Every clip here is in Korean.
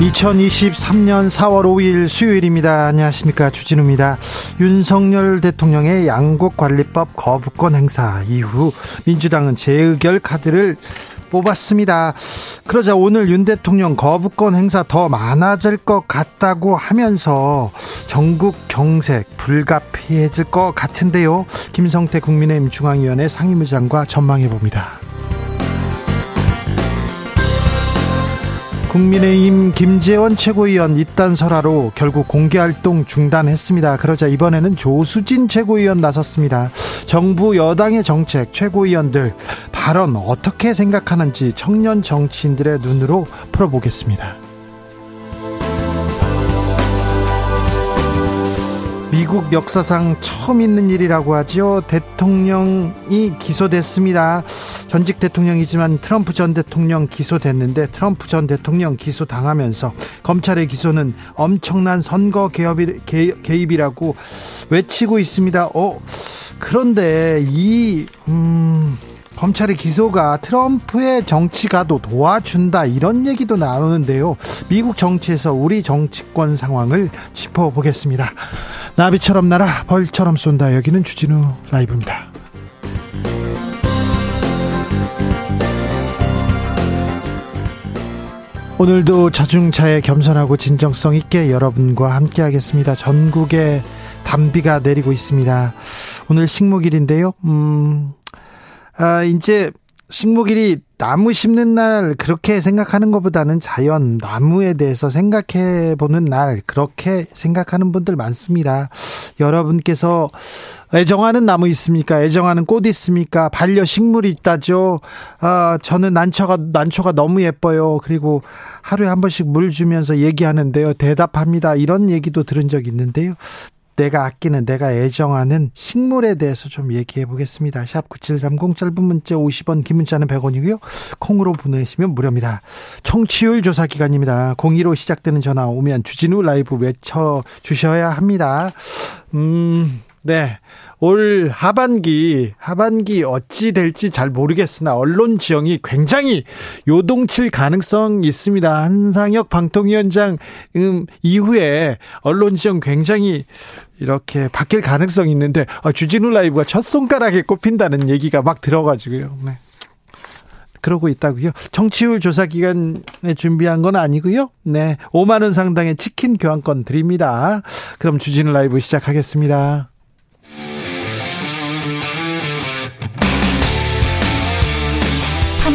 2023년 4월 5일 수요일입니다. 안녕하십니까. 주진우입니다. 윤석열 대통령의 양곡관리법 거부권 행사 이후 민주당은 재의결 카드를 뽑았습니다. 그러자 오늘 윤 대통령 거부권 행사 더 많아질 것 같다고 하면서 전국 경색 불가피해질 것 같은데요. 김성태 국민의힘 중앙위원회 상임의장과 전망해 봅니다. 국민의힘 김재원 최고위원 이딴 설화로 결국 공개활동 중단했습니다. 그러자 이번에는 조수진 최고위원 나섰습니다. 정부 여당의 정책 최고위원들 발언 어떻게 생각하는지 청년 정치인들의 눈으로 풀어보겠습니다. 미국 역사상 처음 있는 일이라고 하죠. 대통령이 기소됐습니다. 전직 대통령이지만 트럼프 전 대통령 기소됐는데 트럼프 전 대통령 기소 당하면서 검찰의 기소는 엄청난 선거 개업이, 개입이라고 외치고 있습니다. 어, 그런데 이, 음, 검찰의 기소가 트럼프의 정치가도 도와준다 이런 얘기도 나오는데요. 미국 정치에서 우리 정치권 상황을 짚어보겠습니다. 나비처럼 날아 벌처럼 쏜다. 여기는 주진우 라이브입니다. 오늘도 자중차에 겸손하고 진정성 있게 여러분과 함께 하겠습니다. 전국에 단비가 내리고 있습니다. 오늘 식목일인데요. 음, 아, 이제 식목일이 나무 심는 날 그렇게 생각하는 것보다는 자연 나무에 대해서 생각해 보는 날 그렇게 생각하는 분들 많습니다. 여러분께서 애정하는 나무 있습니까? 애정하는 꽃 있습니까? 반려 식물이 있다죠. 아, 저는 난초가 난초가 너무 예뻐요. 그리고 하루에 한 번씩 물 주면서 얘기하는데요. 대답합니다. 이런 얘기도 들은 적 있는데요. 내가 아끼는 내가 애정하는 식물에 대해서 좀 얘기해 보겠습니다. 샵 9730 짧은 문자 50원 긴 문자는 100원이고요. 콩으로 보내시면 무료입니다. 청취율 조사 기간입니다. 02로 시작되는 전화 오면 주진우 라이브 외쳐 주셔야 합니다. 음, 네. 올 하반기 하반기 어찌 될지 잘 모르겠으나 언론 지형이 굉장히 요동칠 가능성 있습니다. 한상혁 방통위원장 음, 이후에 언론 지형 굉장히 이렇게 바뀔 가능성이 있는데 아, 주진우 라이브가 첫 손가락에 꼽힌다는 얘기가 막 들어가지고요. 네. 그러고 있다고요. 정치율 조사 기간에 준비한 건 아니고요. 네. 5만 원 상당의 치킨 교환권 드립니다. 그럼 주진우 라이브 시작하겠습니다.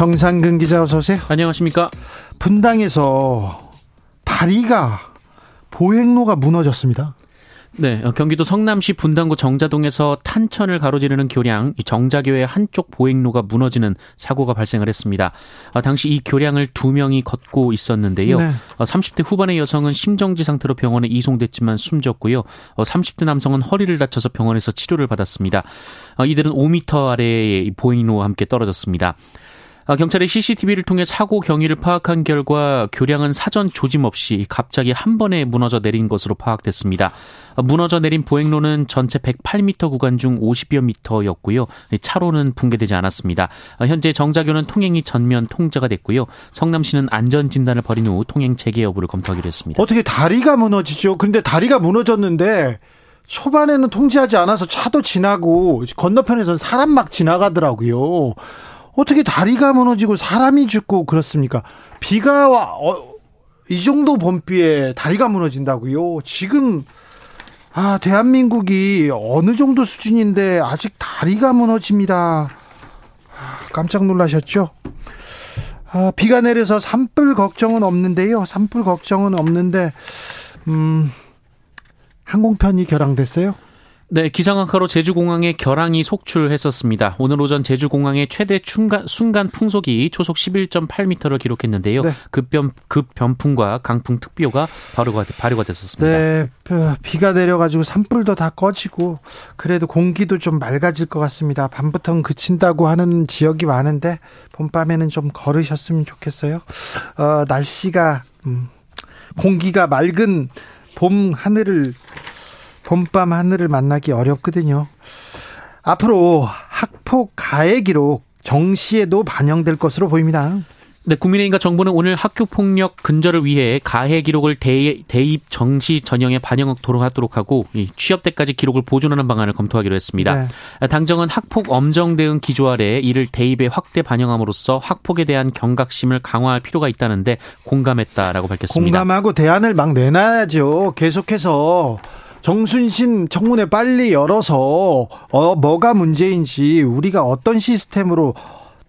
정상근 기자 어서 오세요. 안녕하십니까? 분당에서 다리가 보행로가 무너졌습니다. 네, 어, 경기도 성남시 분당구 정자동에서 탄천을 가로지르는 교량 정자교의 한쪽 보행로가 무너지는 사고가 발생을 했습니다. 어, 당시 이 교량을 두 명이 걷고 있었는데요. 네. 30대 어, 후반의 여성은 심정지 상태로 병원에 이송됐지만 숨졌고요. 30대 남성은 허리를 다쳐서 병원에서 치료를 받았습니다. 이들은 5m 아래의 보행로와 함께 떨어졌습니다. 아, 경찰이 CCTV를 통해 사고 경위를 파악한 결과 교량은 사전 조짐 없이 갑자기 한 번에 무너져 내린 것으로 파악됐습니다. 아, 무너져 내린 보행로는 전체 108m 구간 중 50여 미터였고요. 차로는 붕괴되지 않았습니다. 아, 현재 정자교는 통행이 전면 통제가 됐고요. 성남시는 안전 진단을 벌인 후 통행 재개 여부를 검토하기로 했습니다. 어떻게 다리가 무너지죠? 근데 다리가 무너졌는데 초반에는 통제하지 않아서 차도 지나고 건너편에서 사람 막 지나가더라고요. 어떻게 다리가 무너지고 사람이 죽고 그렇습니까? 비가 와, 어, 이 정도 봄비에 다리가 무너진다고요? 지금 아, 대한민국이 어느 정도 수준인데 아직 다리가 무너집니다. 아, 깜짝 놀라셨죠? 아, 비가 내려서 산불 걱정은 없는데요. 산불 걱정은 없는데, 음, 항공편이 결항됐어요? 네, 기상악화로 제주공항에 결항이 속출했었습니다. 오늘 오전 제주공항의 최대 순간, 순간 풍속이 초속 11.8m를 기록했는데요. 네. 급변, 급변풍과 강풍 특비호가 발효가, 발효가 됐었습니다. 네, 비가 내려가지고 산불도 다 꺼지고 그래도 공기도 좀 맑아질 것 같습니다. 밤부터는 그친다고 하는 지역이 많은데 봄밤에는 좀 걸으셨으면 좋겠어요. 어, 날씨가, 음, 공기가 맑은 봄 하늘을 봄밤 하늘을 만나기 어렵거든요. 앞으로 학폭 가해 기록 정시에도 반영될 것으로 보입니다. 네, 국민의힘과 정부는 오늘 학교 폭력 근절을 위해 가해 기록을 대, 대입 정시 전형에 반영토록 하도록 하고 취업 때까지 기록을 보존하는 방안을 검토하기로 했습니다. 네. 당정은 학폭 엄정 대응 기조 아래 이를 대입에 확대 반영함으로써 학폭에 대한 경각심을 강화할 필요가 있다는데 공감했다라고 밝혔습니다. 공감하고 대안을 막 내놔야죠. 계속해서 정순신 청문회 빨리 열어서 어 뭐가 문제인지 우리가 어떤 시스템으로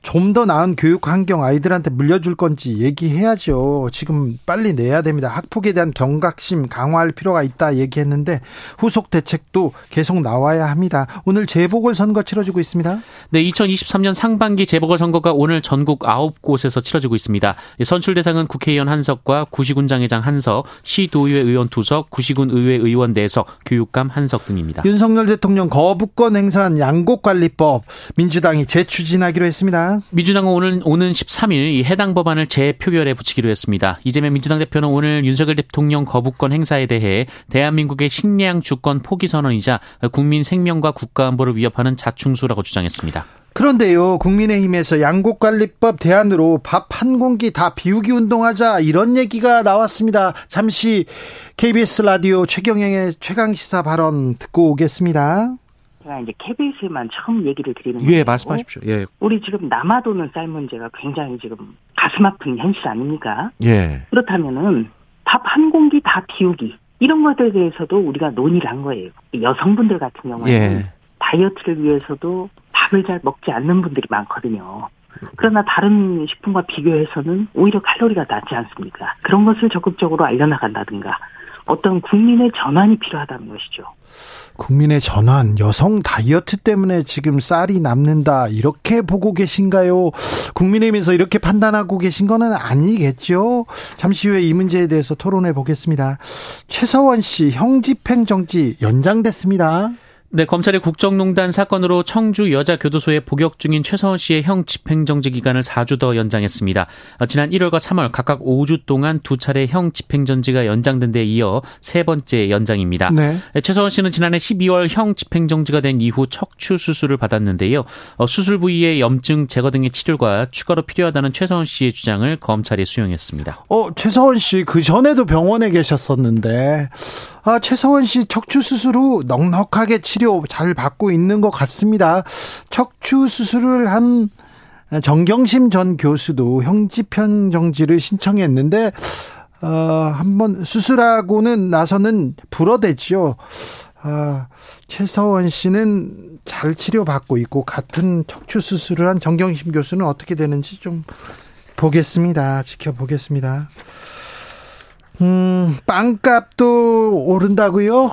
좀 더 나은 교육 환경 아이들한테 물려줄 건지 얘기해야죠. 지금 빨리 내야 됩니다. 학폭에 대한 경각심 강화할 필요가 있다 얘기했는데 후속 대책도 계속 나와야 합니다. 오늘 재보궐 선거 치러지고 있습니다. 네, 2023년 상반기 재보궐 선거가 오늘 전국 9곳에서 치러지고 있습니다. 선출 대상은 국회의원 한석과 구시군장회장 한석, 시도의회 의원 두석, 구시군 의회 의원 내석, 교육감 한석 등입니다. 윤석열 대통령 거부권 행사한 양곡관리법 민주당이 재추진하기로 했습니다. 민주당은 오늘 오는 13일 이 해당 법안을 재표결에 붙이기로 했습니다. 이재명 민주당 대표는 오늘 윤석열 대통령 거부권 행사에 대해 대한민국의 식량 주권 포기 선언이자 국민 생명과 국가 안보를 위협하는 자충수라고 주장했습니다. 그런데요, 국민의힘에서 양곡관리법 대안으로 밥 한 공기 다 비우기 운동하자 이런 얘기가 나왔습니다. 잠시 KBS 라디오 최경영의 최강 시사 발언 듣고 오겠습니다. 제가 이제 KBS에만 처음 얘기를 드리는 거예요. 예, 말씀하십시오. 예. 우리 지금 남아도는 쌀 문제가 굉장히 지금 가슴 아픈 현실 아닙니까? 예. 그렇다면은 밥 한 공기 다 비우기 이런 것들에 대해서도 우리가 논의를 한 거예요. 여성분들 같은 경우에는 예. 다이어트를 위해서도 밥을 잘 먹지 않는 분들이 많거든요. 그러나 다른 식품과 비교해서는 오히려 칼로리가 낮지 않습니까? 그런 것을 적극적으로 알려나간다든가 어떤 국민의 전환이 필요하다는 것이죠. 국민의 전환, 여성 다이어트 때문에 지금 쌀이 남는다 이렇게 보고 계신가요? 국민의힘에서 이렇게 판단하고 계신 거는 아니겠죠? 잠시 후에 이 문제에 대해서 토론해 보겠습니다. 최서원 씨 형집행 정지 연장됐습니다. 네, 검찰의 국정농단 사건으로 청주 여자교도소에 복역 중인 최서원 씨의 형 집행정지 기간을 4주 더 연장했습니다. 어, 지난 1월과 3월 각각 5주 동안 두 차례 형 집행정지가 연장된 데 이어 세 번째 연장입니다. 네. 네. 최서원 씨는 지난해 12월 형 집행정지가 된 이후 척추 수술을 받았는데요. 어, 수술 부위의 염증 제거 등의 치료가 추가로 필요하다는 최서원 씨의 주장을 검찰이 수용했습니다. 어, 최서원 씨 그 전에도 병원에 계셨었는데 아, 최서원 씨 척추 수술 후 넉넉하게 치료 잘 받고 있는 것 같습니다. 척추 수술을 한 정경심 전 교수도 형집행 정지를 신청했는데 어, 한번 수술하고는 나서는 불어대지요. 아, 최서원 씨는 잘 치료받고 있고 같은 척추 수술을 한 정경심 교수는 어떻게 되는지 좀 보겠습니다. 지켜보겠습니다. 음, 빵값도 오른다고요?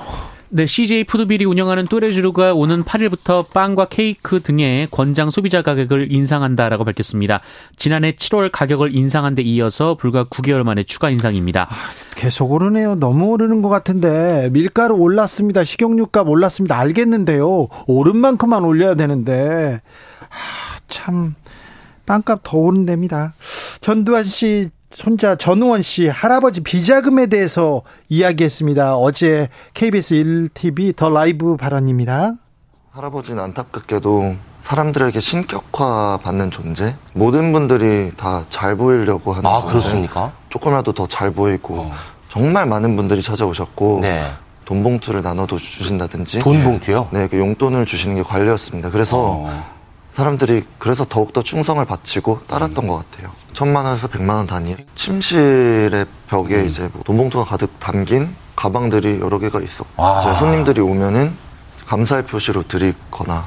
네, CJ 푸드빌이 운영하는 뚜레쥬르가 오는 8일부터 빵과 케이크 등의 권장 소비자 가격을 인상한다라고 밝혔습니다. 지난해 7월 가격을 인상한 데 이어서 불과 9개월 만에 추가 인상입니다. 아, 계속 오르네요. 너무 오르는 것 같은데 밀가루 올랐습니다. 식용유값 올랐습니다. 알겠는데요. 오른 만큼만 올려야 되는데 아, 참 빵값 더 오른답니다. 전두환 씨 손자 전우원 씨 할아버지 비자금에 대해서 이야기했습니다. 어제 KBS 1TV 더 라이브 발언입니다. 할아버지는 안타깝게도 사람들에게 신격화 받는 존재? 모든 분들이 다 잘 보이려고 하는 아, 그렇습니까? 조금이라도 더 잘 보이고 어. 정말 많은 분들이 찾아오셨고 네. 돈 봉투를 나눠도 주신다든지 돈 봉투요? 네, 그 용돈을 주시는 게 관례였습니다. 그래서 어. 사람들이 그래서 더욱더 충성을 바치고 따랐던 것 같아요. 천만 원에서 백만 원 단위. 침실의 벽에 이제 뭐 돈봉투가 가득 담긴 가방들이 여러 개가 있었고 아. 손님들이 오면은 감사의 표시로 드리거나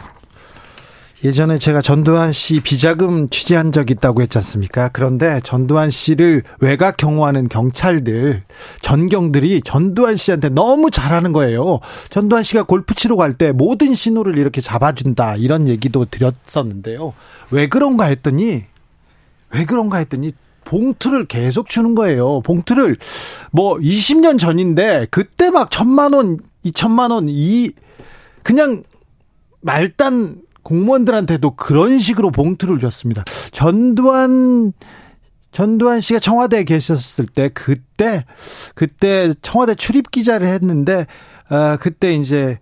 예전에 제가 전두환 씨 비자금 취재한 적 있다고 했지 않습니까? 그런데 전두환 씨를 외곽 경호하는 경찰들, 전경들이 전두환 씨한테 너무 잘하는 거예요. 전두환 씨가 골프 치러 갈 때 모든 신호를 이렇게 잡아준다. 이런 얘기도 드렸었는데요. 왜 그런가 했더니, 왜 그런가 했더니, 봉투를 계속 주는 거예요. 봉투를 뭐 20년 전인데 그때 막 천만 원, 이천만 원, 이 그냥 말단 공무원들한테도 그런 식으로 봉투를 줬습니다. 전두환 전두환 씨가 청와대에 계셨을 때 그때 그때 청와대 출입 기자를 했는데 어 그때 이제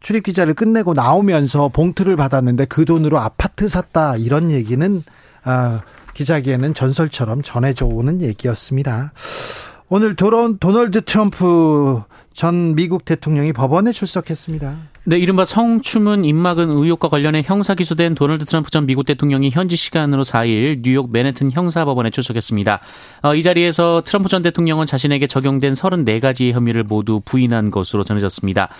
출입 기자를 끝내고 나오면서 봉투를 받았는데 그 돈으로 아파트 샀다 이런 얘기는 아 기자기에는 전설처럼 전해져 오는 얘기였습니다. 오늘 도론, 도널드 트럼프 전 미국 대통령이 법원에 출석했습니다. 네, 이른바 성추문 입막은 의혹과 관련해 형사 기소된 도널드 트럼프 전 미국 대통령이 현지 시간으로 4일 뉴욕 맨해튼 형사법원에 출석했습니다. 어, 이 자리에서 트럼프 전 대통령은 자신에게 적용된 34가지의 혐의를 모두 부인한 것으로 전해졌습니다.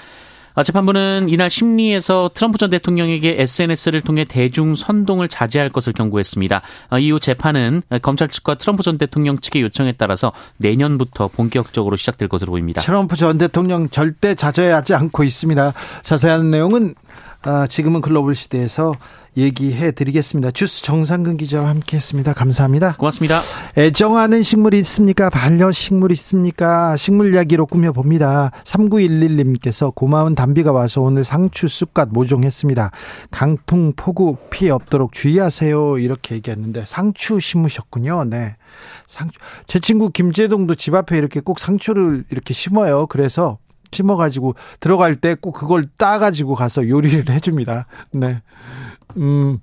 아, 재판부는 이날 심리에서 트럼프 전 대통령에게 SNS를 통해 대중 선동을 자제할 것을 경고했습니다. 아, 이후 재판은 검찰 측과 트럼프 전 대통령 측의 요청에 따라서 내년부터 본격적으로 시작될 것으로 보입니다. 트럼프 전 대통령 절대 자제하지 않고 있습니다. 자세한 내용은 아, 지금은 글로벌 시대에서 얘기해 드리겠습니다. 주스 정상근 기자와 함께 했습니다. 감사합니다. 고맙습니다. 애정하는 식물이 있습니까? 반려식물이 있습니까? 식물 이야기로 꾸며봅니다. 3911님께서 고마운 담비가 와서 오늘 상추 쑥갓 모종했습니다. 강풍, 폭우 피해 없도록 주의하세요. 이렇게 얘기했는데 상추 심으셨군요. 네. 상추. 제 친구 김재동도 집 앞에 이렇게 꼭 상추를 이렇게 심어요. 그래서 심어가지고 들어갈 때 꼭 그걸 따가지고 가서 요리를 해줍니다. 네. 음,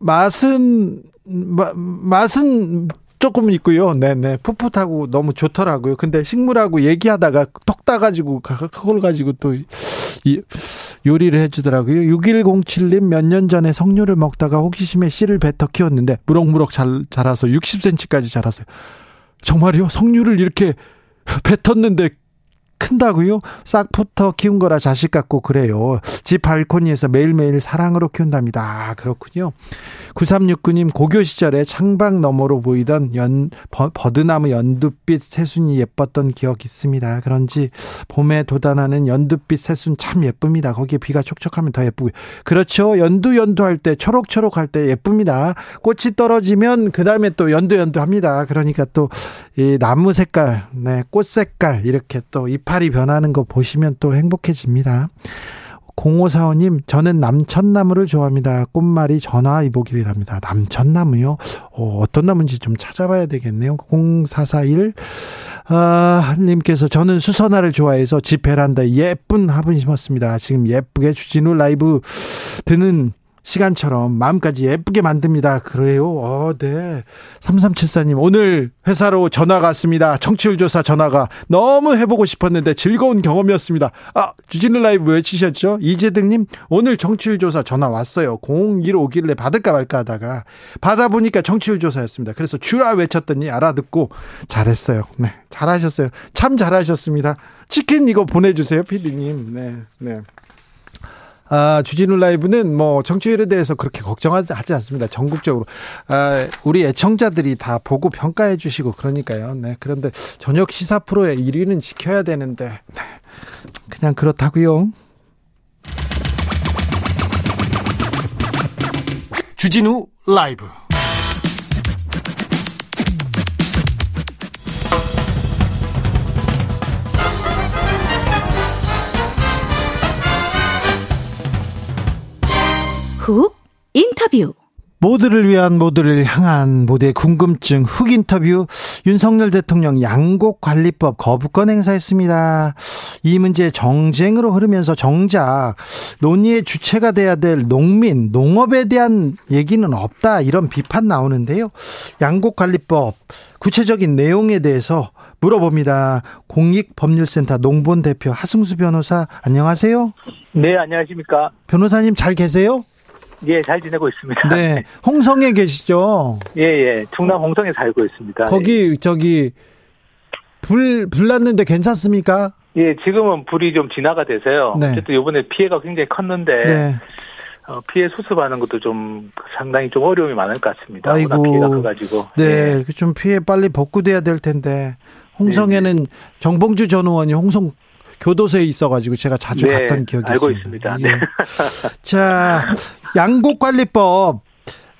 맛은, 마, 맛은 조금 있고요. 네네. 풋풋하고 너무 좋더라고요. 근데 식물하고 얘기하다가 톡 따가지고, 그걸 가지고 또, 이, 요리를 해주더라고요. 6107님 몇 년 전에 석류를 먹다가 호기심에 씨를 뱉어 키웠는데, 무럭무럭 잘, 자라서 60cm까지 자랐어요. 정말요? 석류를 이렇게 뱉었는데 큰다고요? 싹부터 키운 거라 자식 같고 그래요. 집 발코니에서 매일매일 사랑으로 키운답니다. 아, 그렇군요. 9369님 고교 시절에 창밖 너머로 보이던 연 버, 버드나무 연두빛 새순이 예뻤던 기억 있습니다. 그런지 봄에 돋아나는 연두빛 새순 참 예쁩니다. 거기에 비가 촉촉하면 더 예쁘고요. 그렇죠. 연두 연두 할 때 초록초록 할 때 예쁩니다. 꽃이 떨어지면 그다음에 또 연두 연두 합니다. 그러니까 또 이 나무 색깔, 네, 꽃 색깔 이렇게 또 이파리 변하는 거 보시면 또 행복해집니다. 0545님, 저는 남천나무를 좋아합니다. 꽃말이 전화이복이랍니다. 남천나무요? 어, 어떤 나무인지 좀 찾아봐야 되겠네요. 0441, 아, 님께서 저는 수선화를 좋아해서 집 베란다에 예쁜 화분 심었습니다. 지금 예쁘게 주진우 라이브 듣는 시간처럼 마음까지 예쁘게 만듭니다. 그래요? 어, 네. 3374님, 오늘 회사로 전화가 왔습니다. 청취율 조사 전화가 너무 해보고 싶었는데 즐거운 경험이었습니다. 아, 주진우 라이브 외치셨죠? 이재등님, 오늘 청취율 조사 전화 왔어요. 01 오길래 받을까 말까 하다가 받아보니까 청취율 조사였습니다. 그래서 주라 외쳤더니 알아듣고 잘했어요. 네. 잘하셨어요. 참 잘하셨습니다. 치킨 이거 보내주세요, 피디님. 네, 네. 아, 주진우 라이브는 뭐 정치율에 대해서 그렇게 걱정하지 않습니다. 전국적으로. 아, 우리 애청자들이 다 보고 평가해 주시고 그러니까요. 네. 그런데 저녁 시사 프로의 1위는 지켜야 되는데. 네. 그냥 그렇다고요. 주진우 라이브 훅 인터뷰 모두를 위한 모두를 향한 모두의 궁금증 흑 인터뷰 윤석열 대통령 양곡 관리법 거부권 행사했습니다. 이 문제 정쟁으로 흐르면서 정작 논의의 주체가 돼야 될 농민, 농업에 대한 얘기는 없다 이런 비판 나오는데요. 양곡 관리법 구체적인 내용에 대해서 물어봅니다. 공익법률센터 농본 대표 하승수 변호사 안녕하세요. 네, 안녕하십니까. 변호사님 잘 계세요? 예, 잘 지내고 있습니다. 네. 홍성에 계시죠? 예, 예. 충남 홍성에 살고 있습니다. 거기 저기 불 불 났는데 괜찮습니까? 예, 지금은 불이 좀 진화가 돼서요. 네. 어쨌든 이번에 피해가 굉장히 컸는데 네. 어, 피해 수습하는 것도 좀 상당히 좀 어려움이 많을 것 같습니다. 아이고. 피해가 커가지고. 네, 예. 좀 피해 빨리 복구돼야 될 텐데 홍성에는 정봉주 전 의원이 홍성 교도소에 있어가지고 제가 자주 네, 갔던 기억이 알고 있습니다. 있습니다. 네. 자, 양곡관리법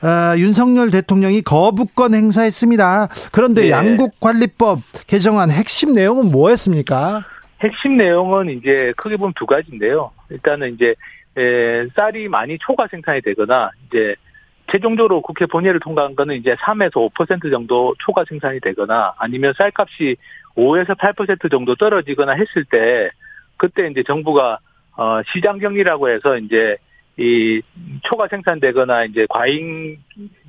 아, 윤석열 대통령이 거부권 행사했습니다. 그런데 네. 양곡관리법 개정안 핵심 내용은 뭐였습니까? 핵심 내용은 이제 크게 보면 두 가지인데요. 일단은 이제 에, 쌀이 많이 초과 생산이 되거나 이제 최종적으로 국회 본회의를 통과한 거는 이제 3에서 5% 정도 초과 생산이 되거나 아니면 쌀값이 5에서 8% 정도 떨어지거나 했을 때 그때 이제 정부가 어 시장 격리라고 해서 이제 이 초과 생산되거나 이제 과잉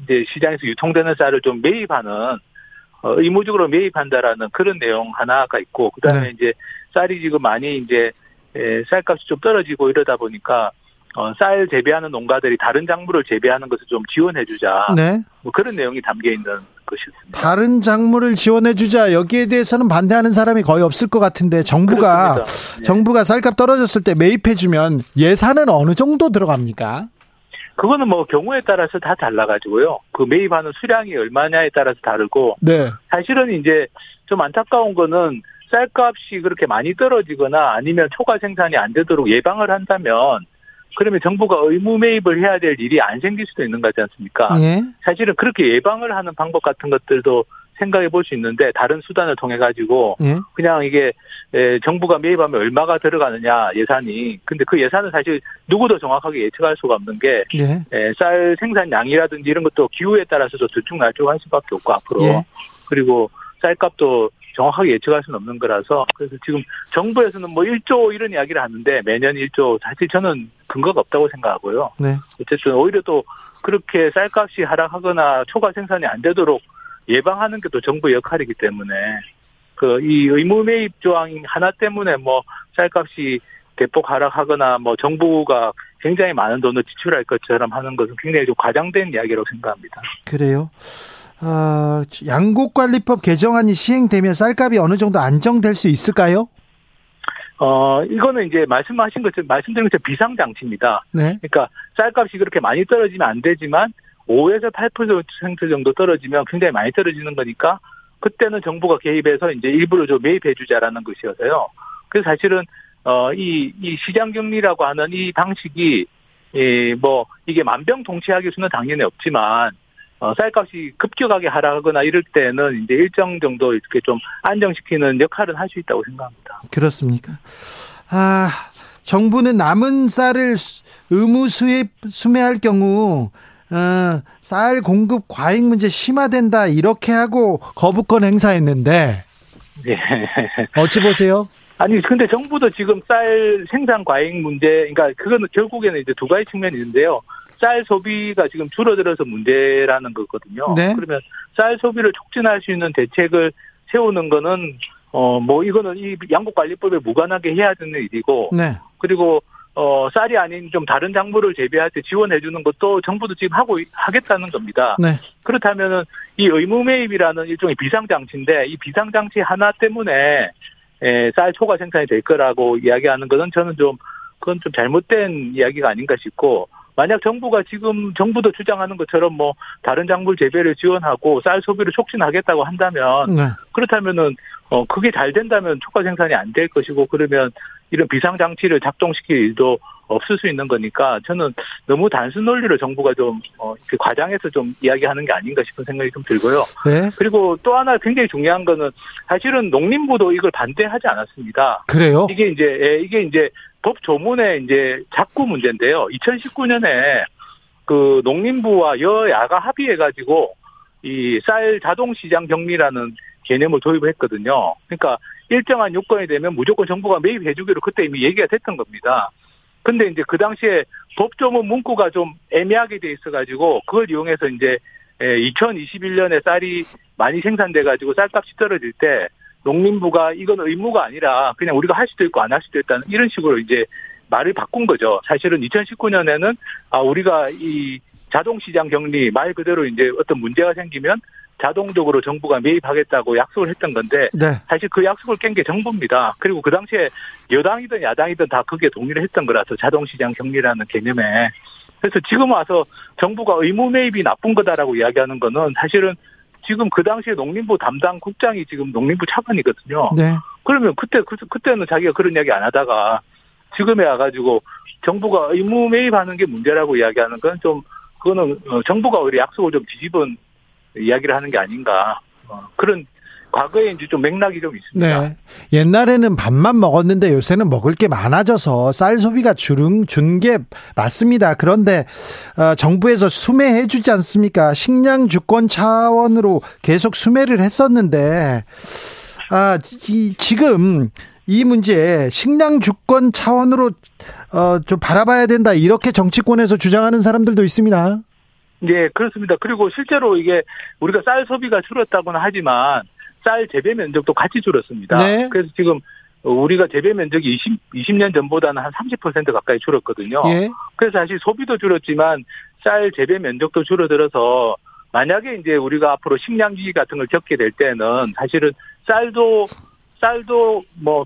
이제 시장에서 유통되는 쌀을 좀 매입하는 어 의무적으로 매입한다라는 그런 내용 하나가 있고 그다음에 네. 이제 쌀이 지금 많이 이제 에, 쌀값이 좀 떨어지고 이러다 보니까 어, 쌀 재배하는 농가들이 다른 작물을 재배하는 것을 좀 지원해주자. 네. 뭐 그런 내용이 담겨 있는 것이었습니다. 다른 작물을 지원해주자 여기에 대해서는 반대하는 사람이 거의 없을 것 같은데 정부가 그렇습니다. 네. 정부가 쌀값 떨어졌을 때 매입해주면 예산은 어느 정도 들어갑니까? 그거는 뭐 경우에 따라서 다 달라가지고요. 그 매입하는 수량이 얼마냐에 따라서 다르고 네. 사실은 이제 좀 안타까운 거는 쌀값이 그렇게 많이 떨어지거나 아니면 초과 생산이 안 되도록 예방을 한다면 그러면 정부가 의무 매입을 해야 될 일이 안 생길 수도 있는 거지 않습니까? 예. 사실은 그렇게 예방을 하는 방법 같은 것들도 생각해 볼 수 있는데 다른 수단을 통해 가지고 예. 그냥 이게 에, 정부가 매입하면 얼마가 들어가느냐 예산이 근데 그 예산은 사실 누구도 정확하게 예측할 수가 없는 게 예. 에, 쌀 생산량이라든지 이런 것도 기후에 따라서도 들쭉날쭉할 수밖에 없고 앞으로 예. 그리고 쌀값도 정확하게 예측할 수는 없는 거라서 그래서 지금 정부에서는 뭐 1조 이런 이야기를 하는데 매년 1조 사실 저는 근거가 없다고 생각하고요. 네. 어쨌든 오히려 또 그렇게 쌀값이 하락하거나 초과 생산이 안 되도록 예방하는 게 또 정부의 역할이기 때문에 그 이 의무 매입 조항 하나 때문에 뭐 쌀값이 대폭 하락하거나 뭐 정부가 굉장히 많은 돈을 지출할 것처럼 하는 것은 굉장히 좀 과장된 이야기라고 생각합니다. 그래요. 아, 양곡관리법 개정안이 시행되면 쌀값이 어느 정도 안정될 수 있을까요? 어 이거는 이제 말씀하신 것처럼 말씀드린 것처럼 비상 장치입니다. 네. 그러니까 쌀값이 그렇게 많이 떨어지면 안 되지만 5에서 8% 정도 떨어지면 굉장히 많이 떨어지는 거니까 그때는 정부가 개입해서 이제 일부러 좀 매입해 주자라는 것이어서요. 그래서 사실은 어 이 이 시장 격리라고 하는 이 방식이 이뭐 이게 만병통치약일 수는 당연히 없지만 어 쌀값이 급격하게 하락하거나 이럴 때는 이제 일정 정도 이렇게 좀 안정시키는 역할은 할 수 있다고 생각합니다. 그렇습니까? 아, 정부는 남은 쌀을 수- 의무 수입 수매할 경우 어, 쌀 공급 과잉 문제 심화된다 이렇게 하고 거부권 행사했는데 예. 어찌 보세요? 아니 근데 정부도 지금 쌀 생산 과잉 문제, 그러니까 그거는 결국에는 이제 두 가지 측면이 있는데요. 쌀 소비가 지금 줄어들어서 문제라는 거거든요. 네. 그러면 쌀 소비를 촉진할 수 있는 대책을 세우는 거는 어 뭐 이거는 이 양국관리법에 무관하게 해야 되는 일이고 네. 그리고 어 쌀이 아닌 좀 다른 작물을 재배할 때 지원해 주는 것도 정부도 지금 하고 있- 하겠다는 겁니다. 네. 그렇다면은 이 의무 매입이라는 일종의 비상 장치인데 이 비상 장치 하나 때문에 에, 쌀 초과 생산이 될 거라고 이야기하는 것은 저는 좀 그건 좀 잘못된 이야기가 아닌가 싶고 만약 정부가 지금 정부도 주장하는 것처럼 뭐 다른 작물 재배를 지원하고 쌀 소비를 촉진하겠다고 한다면 네. 그렇다면은 어 그게 잘 된다면 초과 생산이 안 될 것이고 그러면 이런 비상 장치를 작동시킬 일도 없을 수 있는 거니까 저는 너무 단순 논리를 정부가 좀 어, 이렇게 과장해서 좀 이야기하는 게 아닌가 싶은 생각이 좀 들고요. 네. 그리고 또 하나 굉장히 중요한 거는 사실은 농림부도 이걸 반대하지 않았습니다. 그래요? 이게 이제 예, 이게 이제 법 조문에 이제 자꾸 문제인데요. 2019년에 그 농림부와 여야가 합의해 가지고 이 쌀 자동 시장 격리라는 개념을 도입했거든요. 그러니까 일정한 요건이 되면 무조건 정부가 매입해주기로 그때 이미 얘기가 됐던 겁니다. 근데 이제 그 당시에 법조문 문구가 좀 애매하게 돼 있어가지고 그걸 이용해서 이제 2021년에 쌀이 많이 생산돼가지고 쌀값이 떨어질 때 농림부가 이건 의무가 아니라 그냥 우리가 할 수도 있고 안 할 수도 있다는 이런 식으로 이제 말을 바꾼 거죠. 사실은 2019년에는 아 우리가 이 자동 시장 격리 말 그대로 이제 어떤 문제가 생기면 자동적으로 정부가 매입하겠다고 약속을 했던 건데 네. 사실 그 약속을 깬 게 정부입니다. 그리고 그 당시에 여당이든 야당이든 다 그게 동의를 했던 거라서 자동시장 격리라는 개념에 그래서 지금 와서 정부가 의무 매입이 나쁜 거다라고 이야기하는 거는 사실은 지금 그 당시에 농림부 담당 국장이 지금 농림부 차관이거든요. 네. 그러면 그때 그, 그때는 자기가 그런 이야기 안 하다가 지금에 와가지고 정부가 의무 매입하는 게 문제라고 이야기하는 건 좀 그거는 어, 정부가 오히려 약속을 좀 뒤집은 이야기를 하는 게 아닌가 어, 그런 과거에 이제 좀 맥락이 좀 있습니다. 네. 옛날에는 밥만 먹었는데 요새는 먹을 게 많아져서 쌀 소비가 줄은 준 게 맞습니다. 그런데 어, 정부에서 수매해 주지 않습니까? 식량 주권 차원으로 계속 수매를 했었는데 아, 이, 지금 이 문제 식량 주권 차원으로 어, 좀 바라봐야 된다 이렇게 정치권에서 주장하는 사람들도 있습니다. 네, 그렇습니다. 그리고 실제로 이게 우리가 쌀 소비가 줄었다고는 하지만 쌀 재배 면적도 같이 줄었습니다. 네. 그래서 지금 우리가 재배 면적이 20, 20년 전보다는 한 30% 가까이 줄었거든요. 예. 그래서 사실 소비도 줄었지만 쌀 재배 면적도 줄어들어서 만약에 이제 우리가 앞으로 식량 위기 같은 걸 겪게 될 때는 사실은 쌀도 쌀도 뭐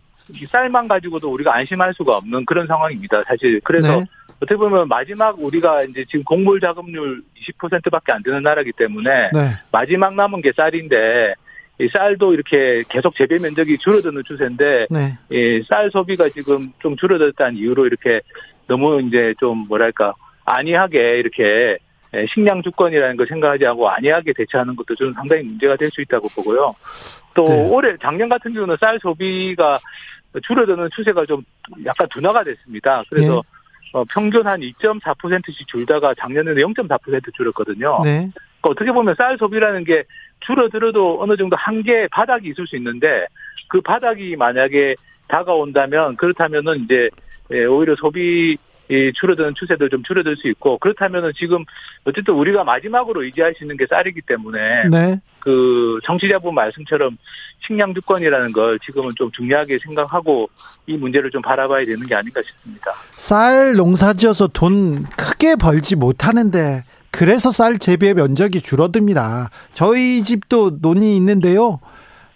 쌀만 가지고도 우리가 안심할 수가 없는 그런 상황입니다. 사실 그래서 네. 어떻게 보면 마지막 우리가 이제 지금 곡물 자급률 20%밖에 안 되는 나라기 때문에 네. 마지막 남은 게 쌀인데 이 쌀도 이렇게 계속 재배 면적이 줄어드는 추세인데 네. 이쌀 소비가 지금 좀 줄어들었다는 이유로 이렇게 너무 이제 좀 뭐랄까 안이하게 이렇게 식량 주권이라는 걸 생각하지 않고 안이하게 대처하는 것도 저는 상당히 문제가 될 수 있다고 보고요. 또 네. 올해 작년 같은 경우는 쌀 소비가 줄어드는 추세가 좀 약간 둔화가 됐습니다. 그래서 네. 어, 평균 한 2.4%씩 줄다가 작년에는 0.4% 줄었거든요. 네. 그러니까 어떻게 보면 쌀 소비라는 게 줄어들어도 어느 정도 한계 바닥이 있을 수 있는데 그 바닥이 만약에 다가온다면 그렇다면은 이제 예, 오히려 소비 줄어드는 추세도 좀 줄어들 수 있고 그렇다면은 지금 어쨌든 우리가 마지막으로 의지할 수 있는 게 쌀이기 때문에 네. 그 정치자분 말씀처럼 식량 주권이라는 걸 지금은 좀 중요하게 생각하고 이 문제를 좀 바라봐야 되는 게 아닌가 싶습니다. 쌀 농사지어서 돈 크게 벌지 못하는데 그래서 쌀 재배 면적이 줄어듭니다. 저희 집도 논이 있는데요.